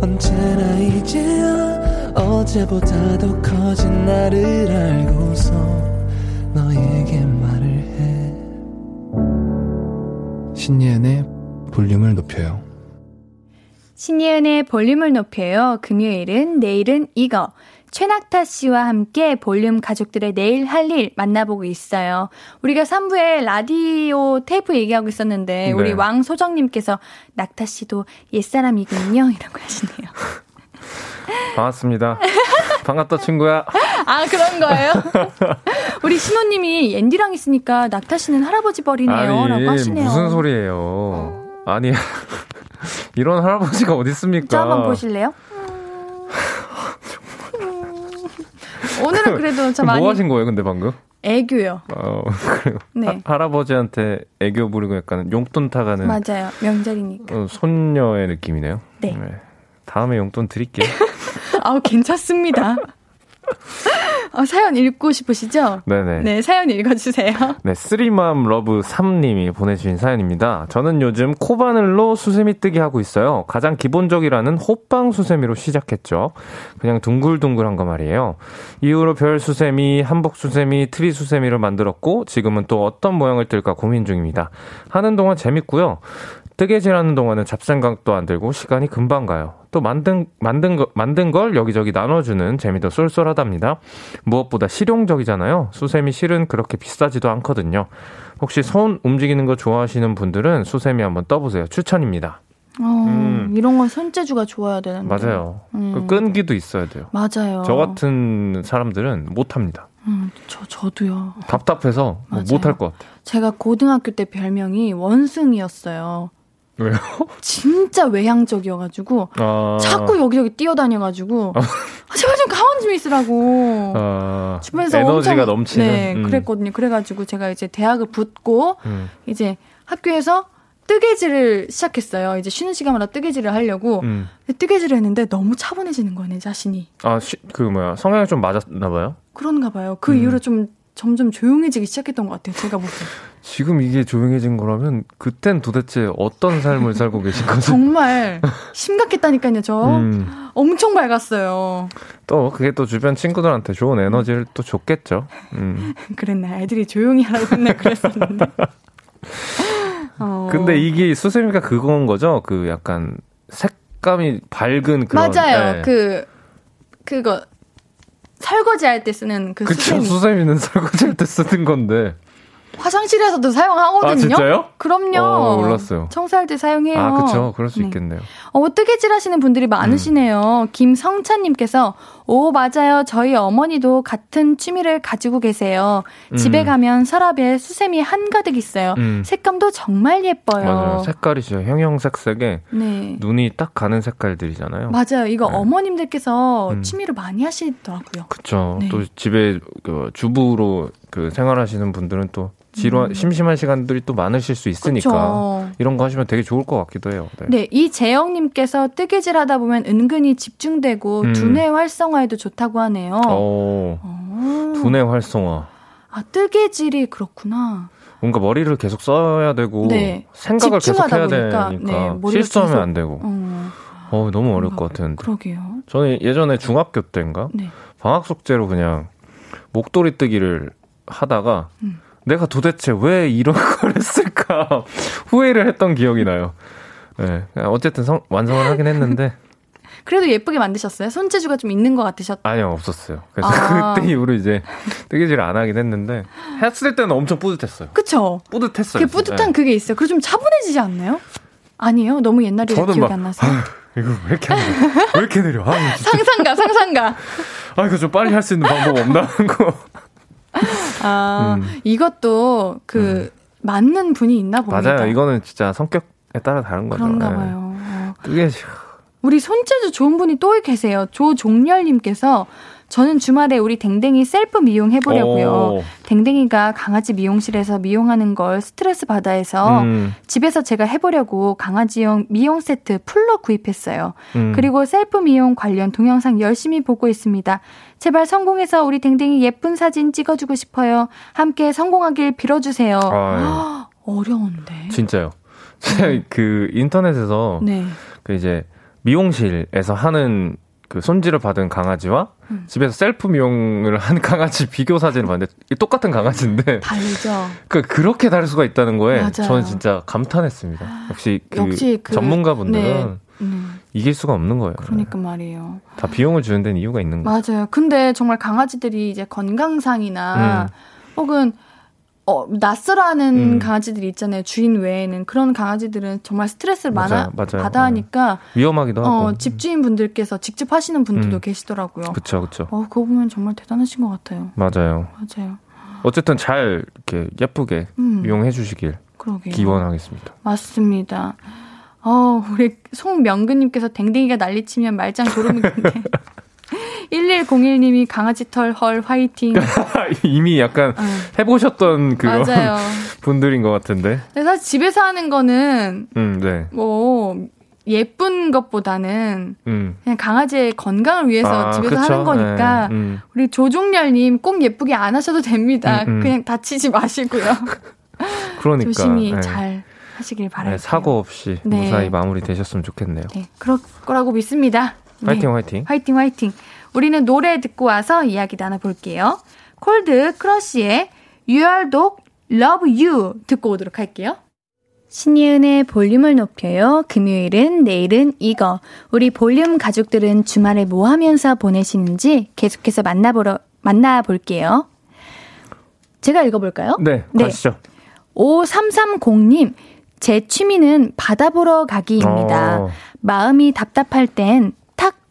언제나 이제야 어제보다 더 커진 나를 알고서 너에게 말을 해. 신예은의 볼륨을 높여요. 신예은의 볼륨을 높여요. 금요일은 내일은 이거 최낙타 씨와 함께 볼륨 가족들의 내일 할 일 만나보고 있어요. 우리가 3부에 라디오 테이프 얘기하고 있었는데 네. 우리 왕소정님께서 낙타 씨도 옛사람이군요. 이라고 하시네요. 반갑습니다. 반갑다 친구야. 아 그런 거예요? 우리 신호님이 앤디랑 있으니까 낙타 씨는 할아버지 버리네요. 라고 하시네요. 무슨 소리예요? 아니 이런 할아버지가 어디 있습니까? 저 한번 보실래요? 오늘은 그래도 참 많이. 뭐 하신 거예요, 근데 방금? 애교요. 어, 그래요. 네. 하, 할아버지한테 애교 부리고 약간 용돈 타가는. 맞아요. 명절이니까. 어, 손녀의 느낌이네요. 네. 네. 다음에 용돈 드릴게요. 아우, 괜찮습니다. 어, 사연 읽고 싶으시죠? 네네. 네, 사연 읽어주세요. 네, 쓰리맘 러브 3님이 보내주신 사연입니다. 저는 요즘 코바늘로 수세미 뜨기 하고 있어요. 가장 기본적이라는 호빵 수세미로 시작했죠. 그냥 둥글둥글한 거 말이에요. 이후로 별 수세미, 한복 수세미, 트리 수세미를 만들었고, 지금은 또 어떤 모양을 뜰까 고민 중입니다. 하는 동안 재밌고요. 뜨개질하는 동안은 잡생각도 안 들고 시간이 금방 가요. 또 만든 만든 거 만든 걸 여기저기 나눠주는 재미도 쏠쏠하답니다. 무엇보다 실용적이잖아요. 수세미 실은 그렇게 비싸지도 않거든요. 혹시 손 움직이는 거 좋아하시는 분들은 수세미 한번 떠보세요. 추천입니다. 어, 음. 이런 건 손재주가 좋아야 되는데. 맞아요. 음. 그 끈기도 있어야 돼요. 맞아요. 저 같은 사람들은 못 합니다. 음, 저, 저도요. 답답해서 뭐 못할 것 같아요. 제가 고등학교 때 별명이 원숭이였어요. 왜요? 진짜 외향적이어가지고 아... 자꾸 여기저기 뛰어다녀가지고 아... 제발 좀 가만히 좀 있으라고 아... 주변에서 에너지가 엄청, 넘치는 네 음. 그랬거든요. 그래가지고 제가 이제 대학을 붙고 음. 이제 학교에서 뜨개질을 시작했어요. 이제 쉬는 시간마다 뜨개질을 하려고 음. 뜨개질을 했는데 너무 차분해지는 거네 요 자신이. 아그 뭐야 성향이 좀 맞았나 봐요? 그런가 봐요. 그 음. 이후로 좀 점점 조용해지기 시작했던 것 같아요. 제가 보기엔. 지금 이게 조용해진 거라면 그땐 도대체 어떤 삶을 살고 계신 거죠? 정말 심각했다니까요. 저 음. 엄청 밝았어요. 또 그게 또 주변 친구들한테 좋은 에너지를 또 줬겠죠. 음. 그랬나 애들이 조용히 하라고 맨날 그랬었는데. 어. 근데 이게 수세미가 그건 거죠? 그 약간 색감이 밝은 그런 맞아요. 네. 그 그거 설거지 할 때 쓰는 그 그쵸, 수세미. 수세미는 설거지 할 때 쓰는 건데. 화장실에서도 사용하거든요. 아, 진짜요? 그럼요. 어, 몰랐어요. 청소할 때 사용해요. 아, 그렇죠. 그럴 수 네. 있겠네요. 어, 뜨개질 하시는 분들이 많으시네요. 음. 김성찬님께서 오, 맞아요. 저희 어머니도 같은 취미를 가지고 계세요. 음. 집에 가면 서랍에 수세미 한가득 있어요. 음. 색감도 정말 예뻐요. 맞아요. 색깔이 진짜 형형색색에 네. 눈이 딱 가는 색깔들이잖아요. 맞아요. 이거 네. 어머님들께서 음. 취미를 많이 하시더라고요. 그렇죠. 네. 또 집에 그 주부로 그 생활하시는 분들은 또 지루한 음. 심심한 시간들이 또 많으실 수 있으니까 그쵸. 이런 거 하시면 되게 좋을 것 같기도 해요. 네, 네 이재영님께서 뜨개질 하다 보면 은근히 집중되고 음. 두뇌 활성화 에도 좋다고 하네요. 오, 어. 두뇌 활성화. 아 뜨개질이 그렇구나. 뭔가 머리를 계속 써야 되고 네. 생각을 계속 해야 보니까, 되니까 네, 실수하면 계속, 안 되고. 어. 어 너무 어려울 것 같은데. 그러게요. 저는 예전에 중학교 때인가 네. 방학 숙제로 그냥 목도리 뜨기를 하다가 음. 내가 도대체 왜 이런 걸 했을까 후회를 했던 기억이 나요. 네, 어쨌든 성, 완성을 하긴 했는데. 그래도 예쁘게 만드셨어요? 손재주가 좀 있는 것 같으셨? 아니요, 없었어요. 그래서 아. 그때 이후로 이제 뜨개질을 안 하긴 했는데 했을 때는 엄청 뿌듯했어요. 그쵸? 뿌듯했어요. 그 뿌듯한 네. 그게 있어요. 그리고 좀 차분해지지 않나요? 아니에요? 너무 옛날이라 기억이 막, 안 나서. 이거 왜 이렇게 안 돼? 왜 이렇게 느려? 아, 상상가, 상상가. 아, 이거 좀 빨리 할 수 있는 방법 없나? 거. 아, 음. 이것도 그, 음. 맞는 분이 있나 봅니다. 맞아요. 이거는 진짜 성격에 따라 다른 거죠. 그런가 네. 봐요. 네. 그게 우리 손재주 좋은 분이 또 계세요. 조종렬님께서 저는 주말에 우리 댕댕이 셀프 미용 해보려고요. 오. 댕댕이가 강아지 미용실에서 미용하는 걸 스트레스 받아 해서 음. 집에서 제가 해보려고 강아지용 미용 세트 full로 구입했어요. 음. 그리고 셀프 미용 관련 동영상 열심히 보고 있습니다. 제발 성공해서 우리 댕댕이 예쁜 사진 찍어주고 싶어요. 함께 성공하길 빌어주세요. 어려운데. 진짜요. 제가 음. 그 인터넷에서 네. 그 이제 미용실에서 하는 그 손질을 받은 강아지와 음. 집에서 셀프 미용을 한 강아지 비교 사진을 봤는데 똑같은 강아지인데 다르죠. 그 그렇게 다를 수가 있다는 거에 맞아요. 저는 진짜 감탄했습니다. 역시 그 역시 그, 전문가분들은 네. 음. 이길 수가 없는 거예요. 그러니까 말이에요. 다 비용을 주는 데는 이유가 있는 거죠. 맞아요. 근데 정말 강아지들이 이제 건강상이나 음. 혹은 어, 낯설어하는 음. 강아지들이 있잖아요. 주인 외에는 그런 강아지들은 정말 스트레스를 많아. 받아 하니까 네. 위험하기도 하고 어, 집주인 분들께서 직접 하시는 분들도 음. 계시더라고요. 그렇죠, 그렇죠. 어, 그거 보면 정말 대단하신 것 같아요. 맞아요. 맞아요. 어쨌든 잘 이렇게 예쁘게 음. 이용해 주시길 그러게요. 기원하겠습니다. 맞습니다. 어, 우리 송명근님께서 댕댕이가 난리치면 말짱 졸음이 건데. 1101님이 강아지 털 헐 화이팅. 이미 약간 어. 해보셨던 그 분들인 것 같은데. 사실 집에서 하는 거는 음, 네. 뭐 예쁜 것보다는 음. 그냥 강아지의 건강을 위해서 아, 집에서 그쵸? 하는 거니까 네, 음. 우리 조종렬님 꼭 예쁘게 안 하셔도 됩니다. 음, 음. 그냥 다치지 마시고요. 그러니까 조심히 네. 잘 하시길 바랄게요. 네, 사고 없이 네. 무사히 마무리 되셨으면 좋겠네요. 네, 그럴 거라고 믿습니다. 화이팅 화이팅. 화이팅 화이팅. 우리는 노래 듣고 와서 이야기 나눠볼게요. 콜드 크러쉬의 Your Dog Loves You 듣고 오도록 할게요. 신예은의 볼륨을 높여요. 금요일은 내일은 이거. 우리 볼륨 가족들은 주말에 뭐 하면서 보내시는지 계속해서 만나보러 만나볼게요. 제가 읽어볼까요? 네, 네. 가시죠. 5330님, 제 취미는 바다 보러 가기입니다. 어. 마음이 답답할 땐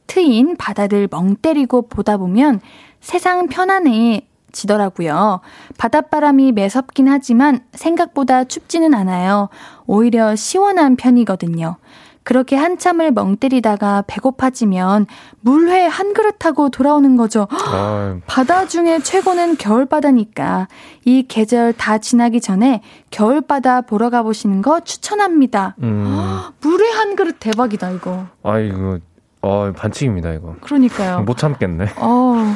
트인 바다를 멍 때리고 보다 보면 세상 편안해지더라고요. 바닷바람이 매섭긴 하지만 생각보다 춥지는 않아요. 오히려 시원한 편이거든요. 그렇게 한참을 멍 때리다가 배고파지면 물회 한 그릇하고 돌아오는 거죠. 아유. 바다 중에 최고는 겨울바다니까. 이 계절 다 지나기 전에 겨울바다 보러 가보시는 거 추천합니다. 음. 물회 한 그릇 대박이다, 이거. 아이고, 어, 반칙입니다, 이거. 그러니까요. 못 참겠네. 어,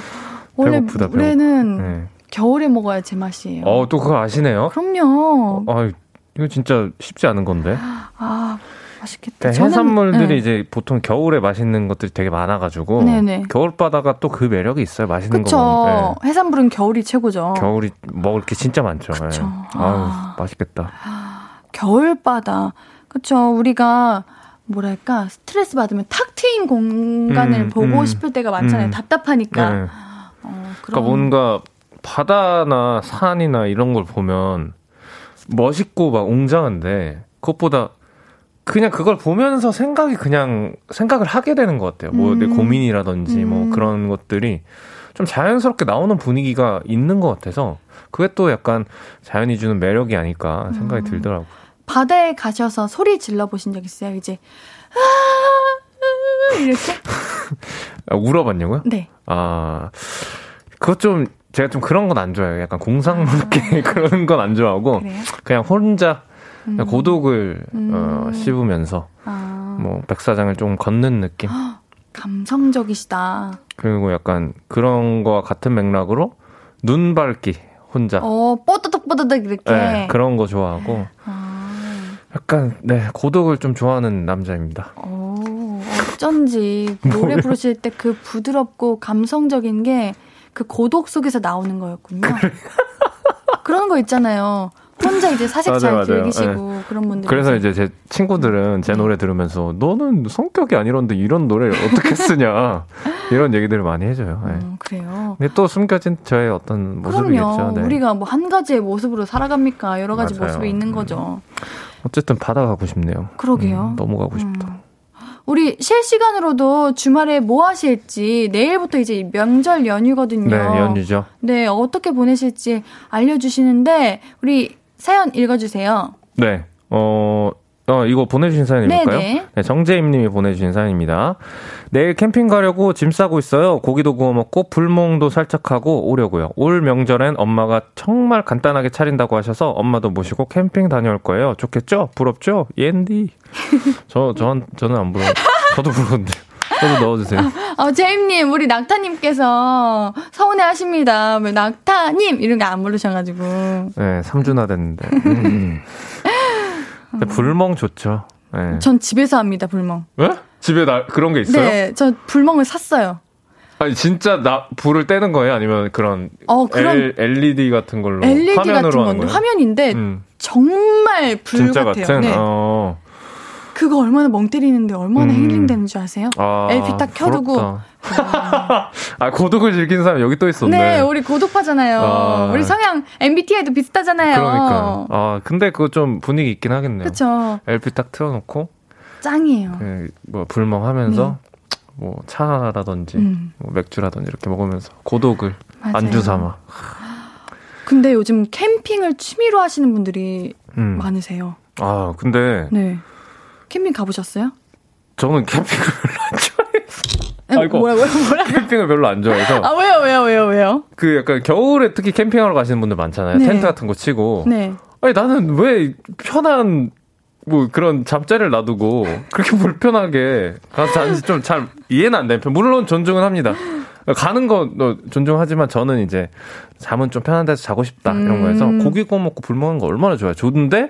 원래 배고프다, 물에는 네. 겨울에 먹어야 제맛이에요. 어, 또 그거 아시네요? 그럼요. 아, 이거 진짜 쉽지 않은 건데. 아, 맛있겠다. 그러니까 해산물들이 네. 이제 보통 겨울에 맛있는 것들이 되게 많아가지고 네네. 겨울 바다가 또 그 매력이 있어요. 맛있는 그쵸. 거. 네. 해산물은 겨울이 최고죠. 겨울이 먹을 게 진짜 많죠. 그쵸. 네. 아 맛있겠다. 겨울 바다. 그쵸. 우리가 뭐랄까 스트레스 받으면 탁 트인 공간을 음, 보고 음, 싶을 때가 많잖아요. 음. 답답하니까. 네. 어, 그러니까 뭔가 바다나 산이나 이런 걸 보면 멋있고 막 웅장한데 그것보다 그냥 그걸 보면서 생각이 그냥 생각을 하게 되는 것 같아요. 뭐내 음. 고민이라든지 뭐 음. 그런 것들이 좀 자연스럽게 나오는 분위기가 있는 것 같아서 그게 또 약간 자연이 주는 매력이 아닐까 생각이 음. 들더라고요. 바다에 가셔서 소리 질러 보신 적 있어요? 이제 아, 이렇게 아, 울어봤냐고요? 네. 아 그것 좀 제가 좀 그런 건 안 좋아해요. 약간 공상스럽게 아. 그런 건 안 좋아하고 그래요? 그냥 혼자 음. 고독을 음. 어, 씹으면서 아. 뭐 백사장을 좀 걷는 느낌. 감성적이시다. 그리고 약간 그런 거와 같은 맥락으로 눈 밟기 혼자. 어, 뽀드득 뽀드득 이렇게. 네, 그런 거 좋아하고. 아. 약간 네 고독을 좀 좋아하는 남자입니다. 오, 어쩐지 노래 부르실 때 그 부드럽고 감성적인 게 그 고독 속에서 나오는 거였군요. 그래. 그런 거 있잖아요. 혼자 이제 사색 맞아요, 잘 맞아요. 즐기시고 네. 그런 분들. 그래서 이제 제 친구들은 제 네. 노래 들으면서 너는 성격이 아니런데 이런 노래를 어떻게 쓰냐 이런 얘기들을 많이 해줘요. 네. 음, 그래요. 근데 또 숨겨진 저의 어떤 모습이겠죠. 네. 우리가 뭐 한 가지의 모습으로 살아갑니까? 여러 가지 맞아요. 모습이 있는 거죠. 어쨌든 바다 가고 싶네요. 그러게요. 음, 너무 가고 싶다. 음. 우리 실시간으로도 주말에 뭐 하실지 내일부터 이제 명절 연휴거든요. 네, 연휴죠. 네, 어떻게 보내실지 알려주시는데 우리 사연 읽어주세요. 네, 어 어, 이거 보내주신 사연일까요? 네, 정재임님이 보내주신 사연입니다. 내일 캠핑 가려고 짐 싸고 있어요. 고기도 구워 먹고 불멍도 살짝 하고 오려고요. 올 명절엔 엄마가 정말 간단하게 차린다고 하셔서 엄마도 모시고 캠핑 다녀올 거예요. 좋겠죠? 부럽죠? 옌디. 저, 저, 저는 안 부러워. 저도 부러운데. 저도 넣어주세요. 어, 제임님, 우리 낙타님께서 서운해 하십니다. 왜 낙타님! 이런 게 안 부르셔가지고. 네, 3주나 됐는데. 음. 불멍 좋죠. 네. 전 집에서 합니다, 불멍. 왜? 집에 나, 그런 게 있어요? 네, 저 불멍을 샀어요. 아니 진짜 나 불을 떼는 거예요? 아니면 그런, 어, 그런 L, LED 같은 걸로 LED 화면으로 같은 건데 화면인데 음. 정말 불 진짜 같아요. 같은? 네. 어. 그거 얼마나 멍 때리는데 얼마나 음. 힐링되는 줄 아세요? 아, LP 딱 켜두고. 아, 고독을 즐기는 사람 여기 또 있었네. 네, 우리 고독파잖아요. 아. 우리 성향 MBTI도 비슷하잖아요. 그러니까. 아, 근데 그거 좀 분위기 있긴 하겠네요. 그쵸. LP 딱 틀어놓고. 짱이에요. 그, 뭐, 불멍하면서. 네. 뭐 차라든지 음. 뭐 맥주라든지 이렇게 먹으면서 고독을 맞아요. 안주 삼아. 근데 요즘 캠핑을 취미로 하시는 분들이 음. 많으세요. 아 근데 네. 캠핑 가보셨어요? 저는 캠핑을 별로 안 좋아해서. 아이고, 뭐야, 뭐야, 뭐야? 캠핑을 별로 안 좋아해서. 아, 왜요, 왜요, 왜요, 왜요? 그 약간 겨울에 특히 캠핑하러 가시는 분들 많잖아요. 네. 텐트 같은 거 치고. 네. 아니, 나는 왜 편한, 뭐 그런 잡자를 놔두고 그렇게 불편하게 가서 자는지 좀 잘 이해는 안 되는 편. 물론 존중은 합니다. 가는 거 존중하지만 저는 이제 잠은 좀 편한 데서 자고 싶다 이런 거에서 음. 고기 구워 먹고 불 먹는 거 얼마나 좋아요. 좋은데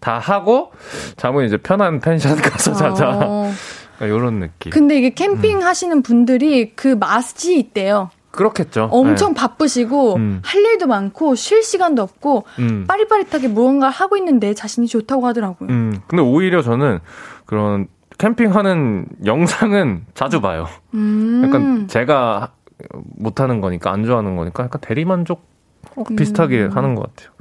다 하고 잠은 이제 편한 펜션 가서 자자. 어. 이런 느낌. 근데 이게 캠핑 음. 하시는 분들이 그 맛이 있대요. 그렇겠죠. 엄청 네. 바쁘시고 음. 할 일도 많고 쉴 시간도 없고 음. 빠릿빠릿하게 무언가를 하고 있는데 자신이 좋다고 하더라고요. 음. 근데 오히려 저는 그런 캠핑하는 영상은 자주 봐요. 음. 약간 제가 못하는 거니까 안 좋아하는 거니까 약간 대리만족 비슷하게 음. 하는 것 같아요.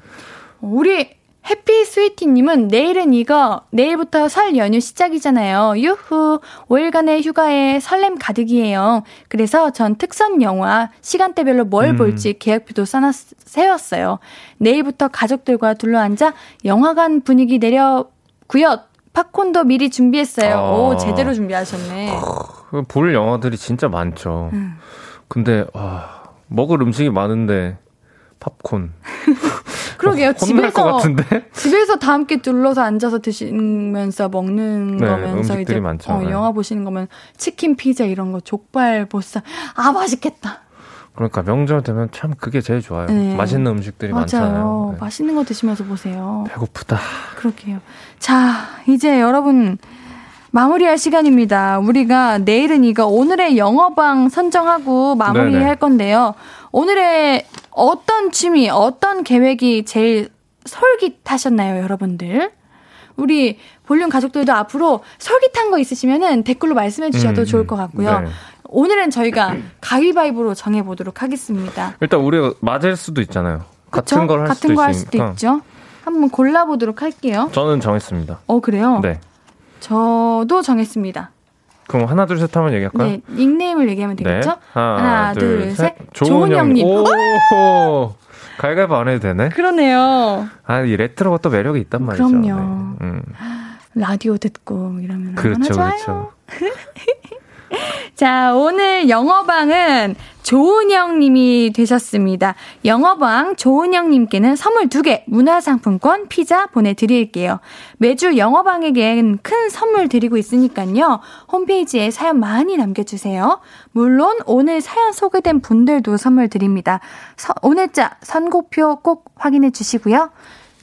우리 해피 스위티님은 내일은 이거, 내일부터 설 연휴 시작이잖아요. 유후, 5일간의 휴가에 설렘 가득이에요. 그래서 전 특선 영화 시간대별로 뭘 음. 볼지 계획표도 써놨, 세웠어요. 내일부터 가족들과 둘러앉아 영화관 분위기 내려고요. 팝콘도 미리 준비했어요. 아. 오, 제대로 준비하셨네. 볼 영화들이 진짜 많죠. 음. 근데, 와, 먹을 음식이 많은데, 팝콘. 그러게요. 집에서 집에서 다 함께 둘러서 앉아서 드시면서 먹는 네, 거면서 이제 어, 영화 보시는 거면 치킨, 피자 이런 거 족발, 보쌈 아 맛있겠다. 그러니까 명절 되면 참 그게 제일 좋아요. 네. 맛있는 음식들이 맞아요. 많잖아요. 네. 맛있는 거 드시면서 보세요. 배고프다. 그러게요. 자, 이제 여러분 마무리할 시간입니다. 우리가 내일은 이거 오늘의 영어방 선정하고 마무리할 건데요. 오늘의 어떤 취미, 어떤 계획이 제일 솔깃하셨나요, 여러분들? 우리 볼륨 가족들도 앞으로 솔깃한 거 있으시면은 댓글로 말씀해 주셔도 음, 좋을 것 같고요. 네. 오늘은 저희가 가위바위보로 정해 보도록 하겠습니다. 일단 우리가 맞을 수도 있잖아요. 그쵸? 같은 걸 할 수도, 할 수도 있죠. 한번 골라 보도록 할게요. 저는 정했습니다. 어, 그래요? 네. 저도 정했습니다. 그럼 하나 둘 셋 하면 얘기할까요? 네, 닉네임을 얘기하면 네. 되겠죠? 네. 하나, 하나, 둘, 둘 셋. 좋은 형님. 오! 갈갈보 안 해도 되네? 그러네요. 아, 이 레트로가 또 매력이 있단 말이죠. 그럼요. 네. 음. 라디오 듣고 이러면 그렇죠, 그렇죠. 자, 오늘 영어방은 조은영 님이 되셨습니다. 영어방 조은영 님께는 선물 두 개, 문화상품권, 피자 보내드릴게요. 매주 영어방에겐 큰 선물 드리고 있으니까요. 홈페이지에 사연 많이 남겨주세요. 물론 오늘 사연 소개된 분들도 선물 드립니다. 서, 오늘 자 선곡표 꼭 확인해 주시고요.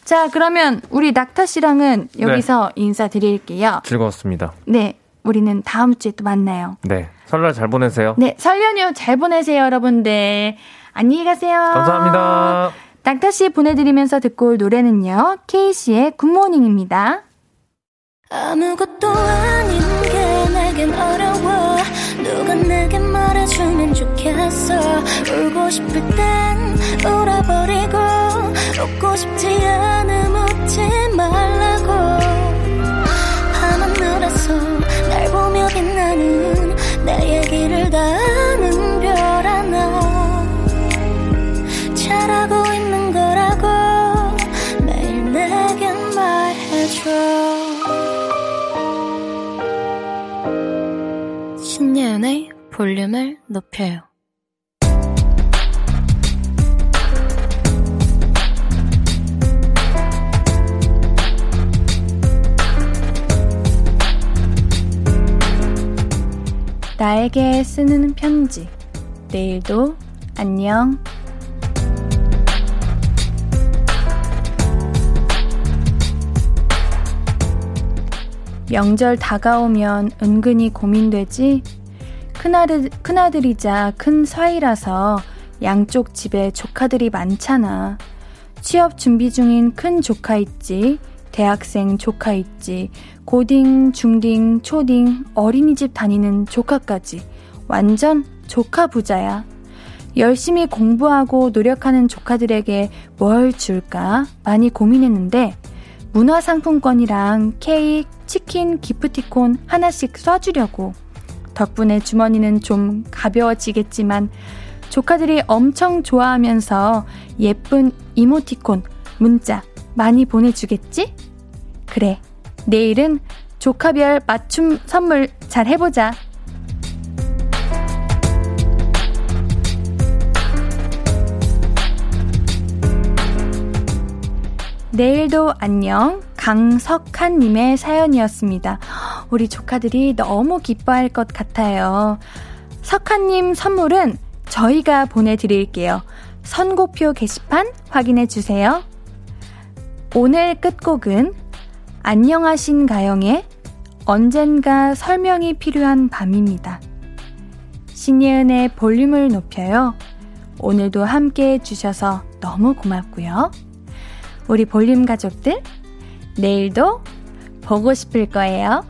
자, 그러면 우리 낙타 씨랑은 여기서 네. 인사드릴게요. 즐거웠습니다. 네. 우리는 다음 주에 또 만나요. 네. 설날 잘 보내세요. 네. 설 연휴 잘 보내세요, 여러분들. 안녕히 가세요. 감사합니다. 낙타 씨 보내드리면서 듣고 올 노래는요. 케이시의 굿모닝입니다. 아무것도 아닌 게 내겐 어려워 누가 내게 말해주면 좋겠어 울고 싶을 땐 울어버리고 웃고 싶지 않음 웃지 말라고 볼륨을 높여요. 나에게 쓰는 편지. 내일도 안녕. 명절 다가오면 은근히 고민되지? 큰아들, 큰아들이자 큰 사이라서 양쪽 집에 조카들이 많잖아. 취업 준비 중인 큰 조카 있지, 대학생 조카 있지, 고딩, 중딩, 초딩, 어린이집 다니는 조카까지. 완전 조카 부자야. 열심히 공부하고 노력하는 조카들에게 뭘 줄까 많이 고민했는데, 문화상품권이랑 케이크, 치킨, 기프티콘 하나씩 쏴주려고. 덕분에 주머니는 좀 가벼워지겠지만 조카들이 엄청 좋아하면서 예쁜 이모티콘, 문자 많이 보내주겠지? 그래, 내일은 조카별 맞춤 선물 잘 해보자. 내일도 안녕. 강석한님의 사연이었습니다. 우리 조카들이 너무 기뻐할 것 같아요. 석한님 선물은 저희가 보내드릴게요. 선고표 게시판 확인해 주세요. 오늘 끝곡은 안녕하신 가영의 언젠가 설명이 필요한 밤입니다. 신예은의 볼륨을 높여요. 오늘도 함께 해주셔서 너무 고맙고요. 우리 볼륨 가족들, 내일도 보고 싶을 거예요.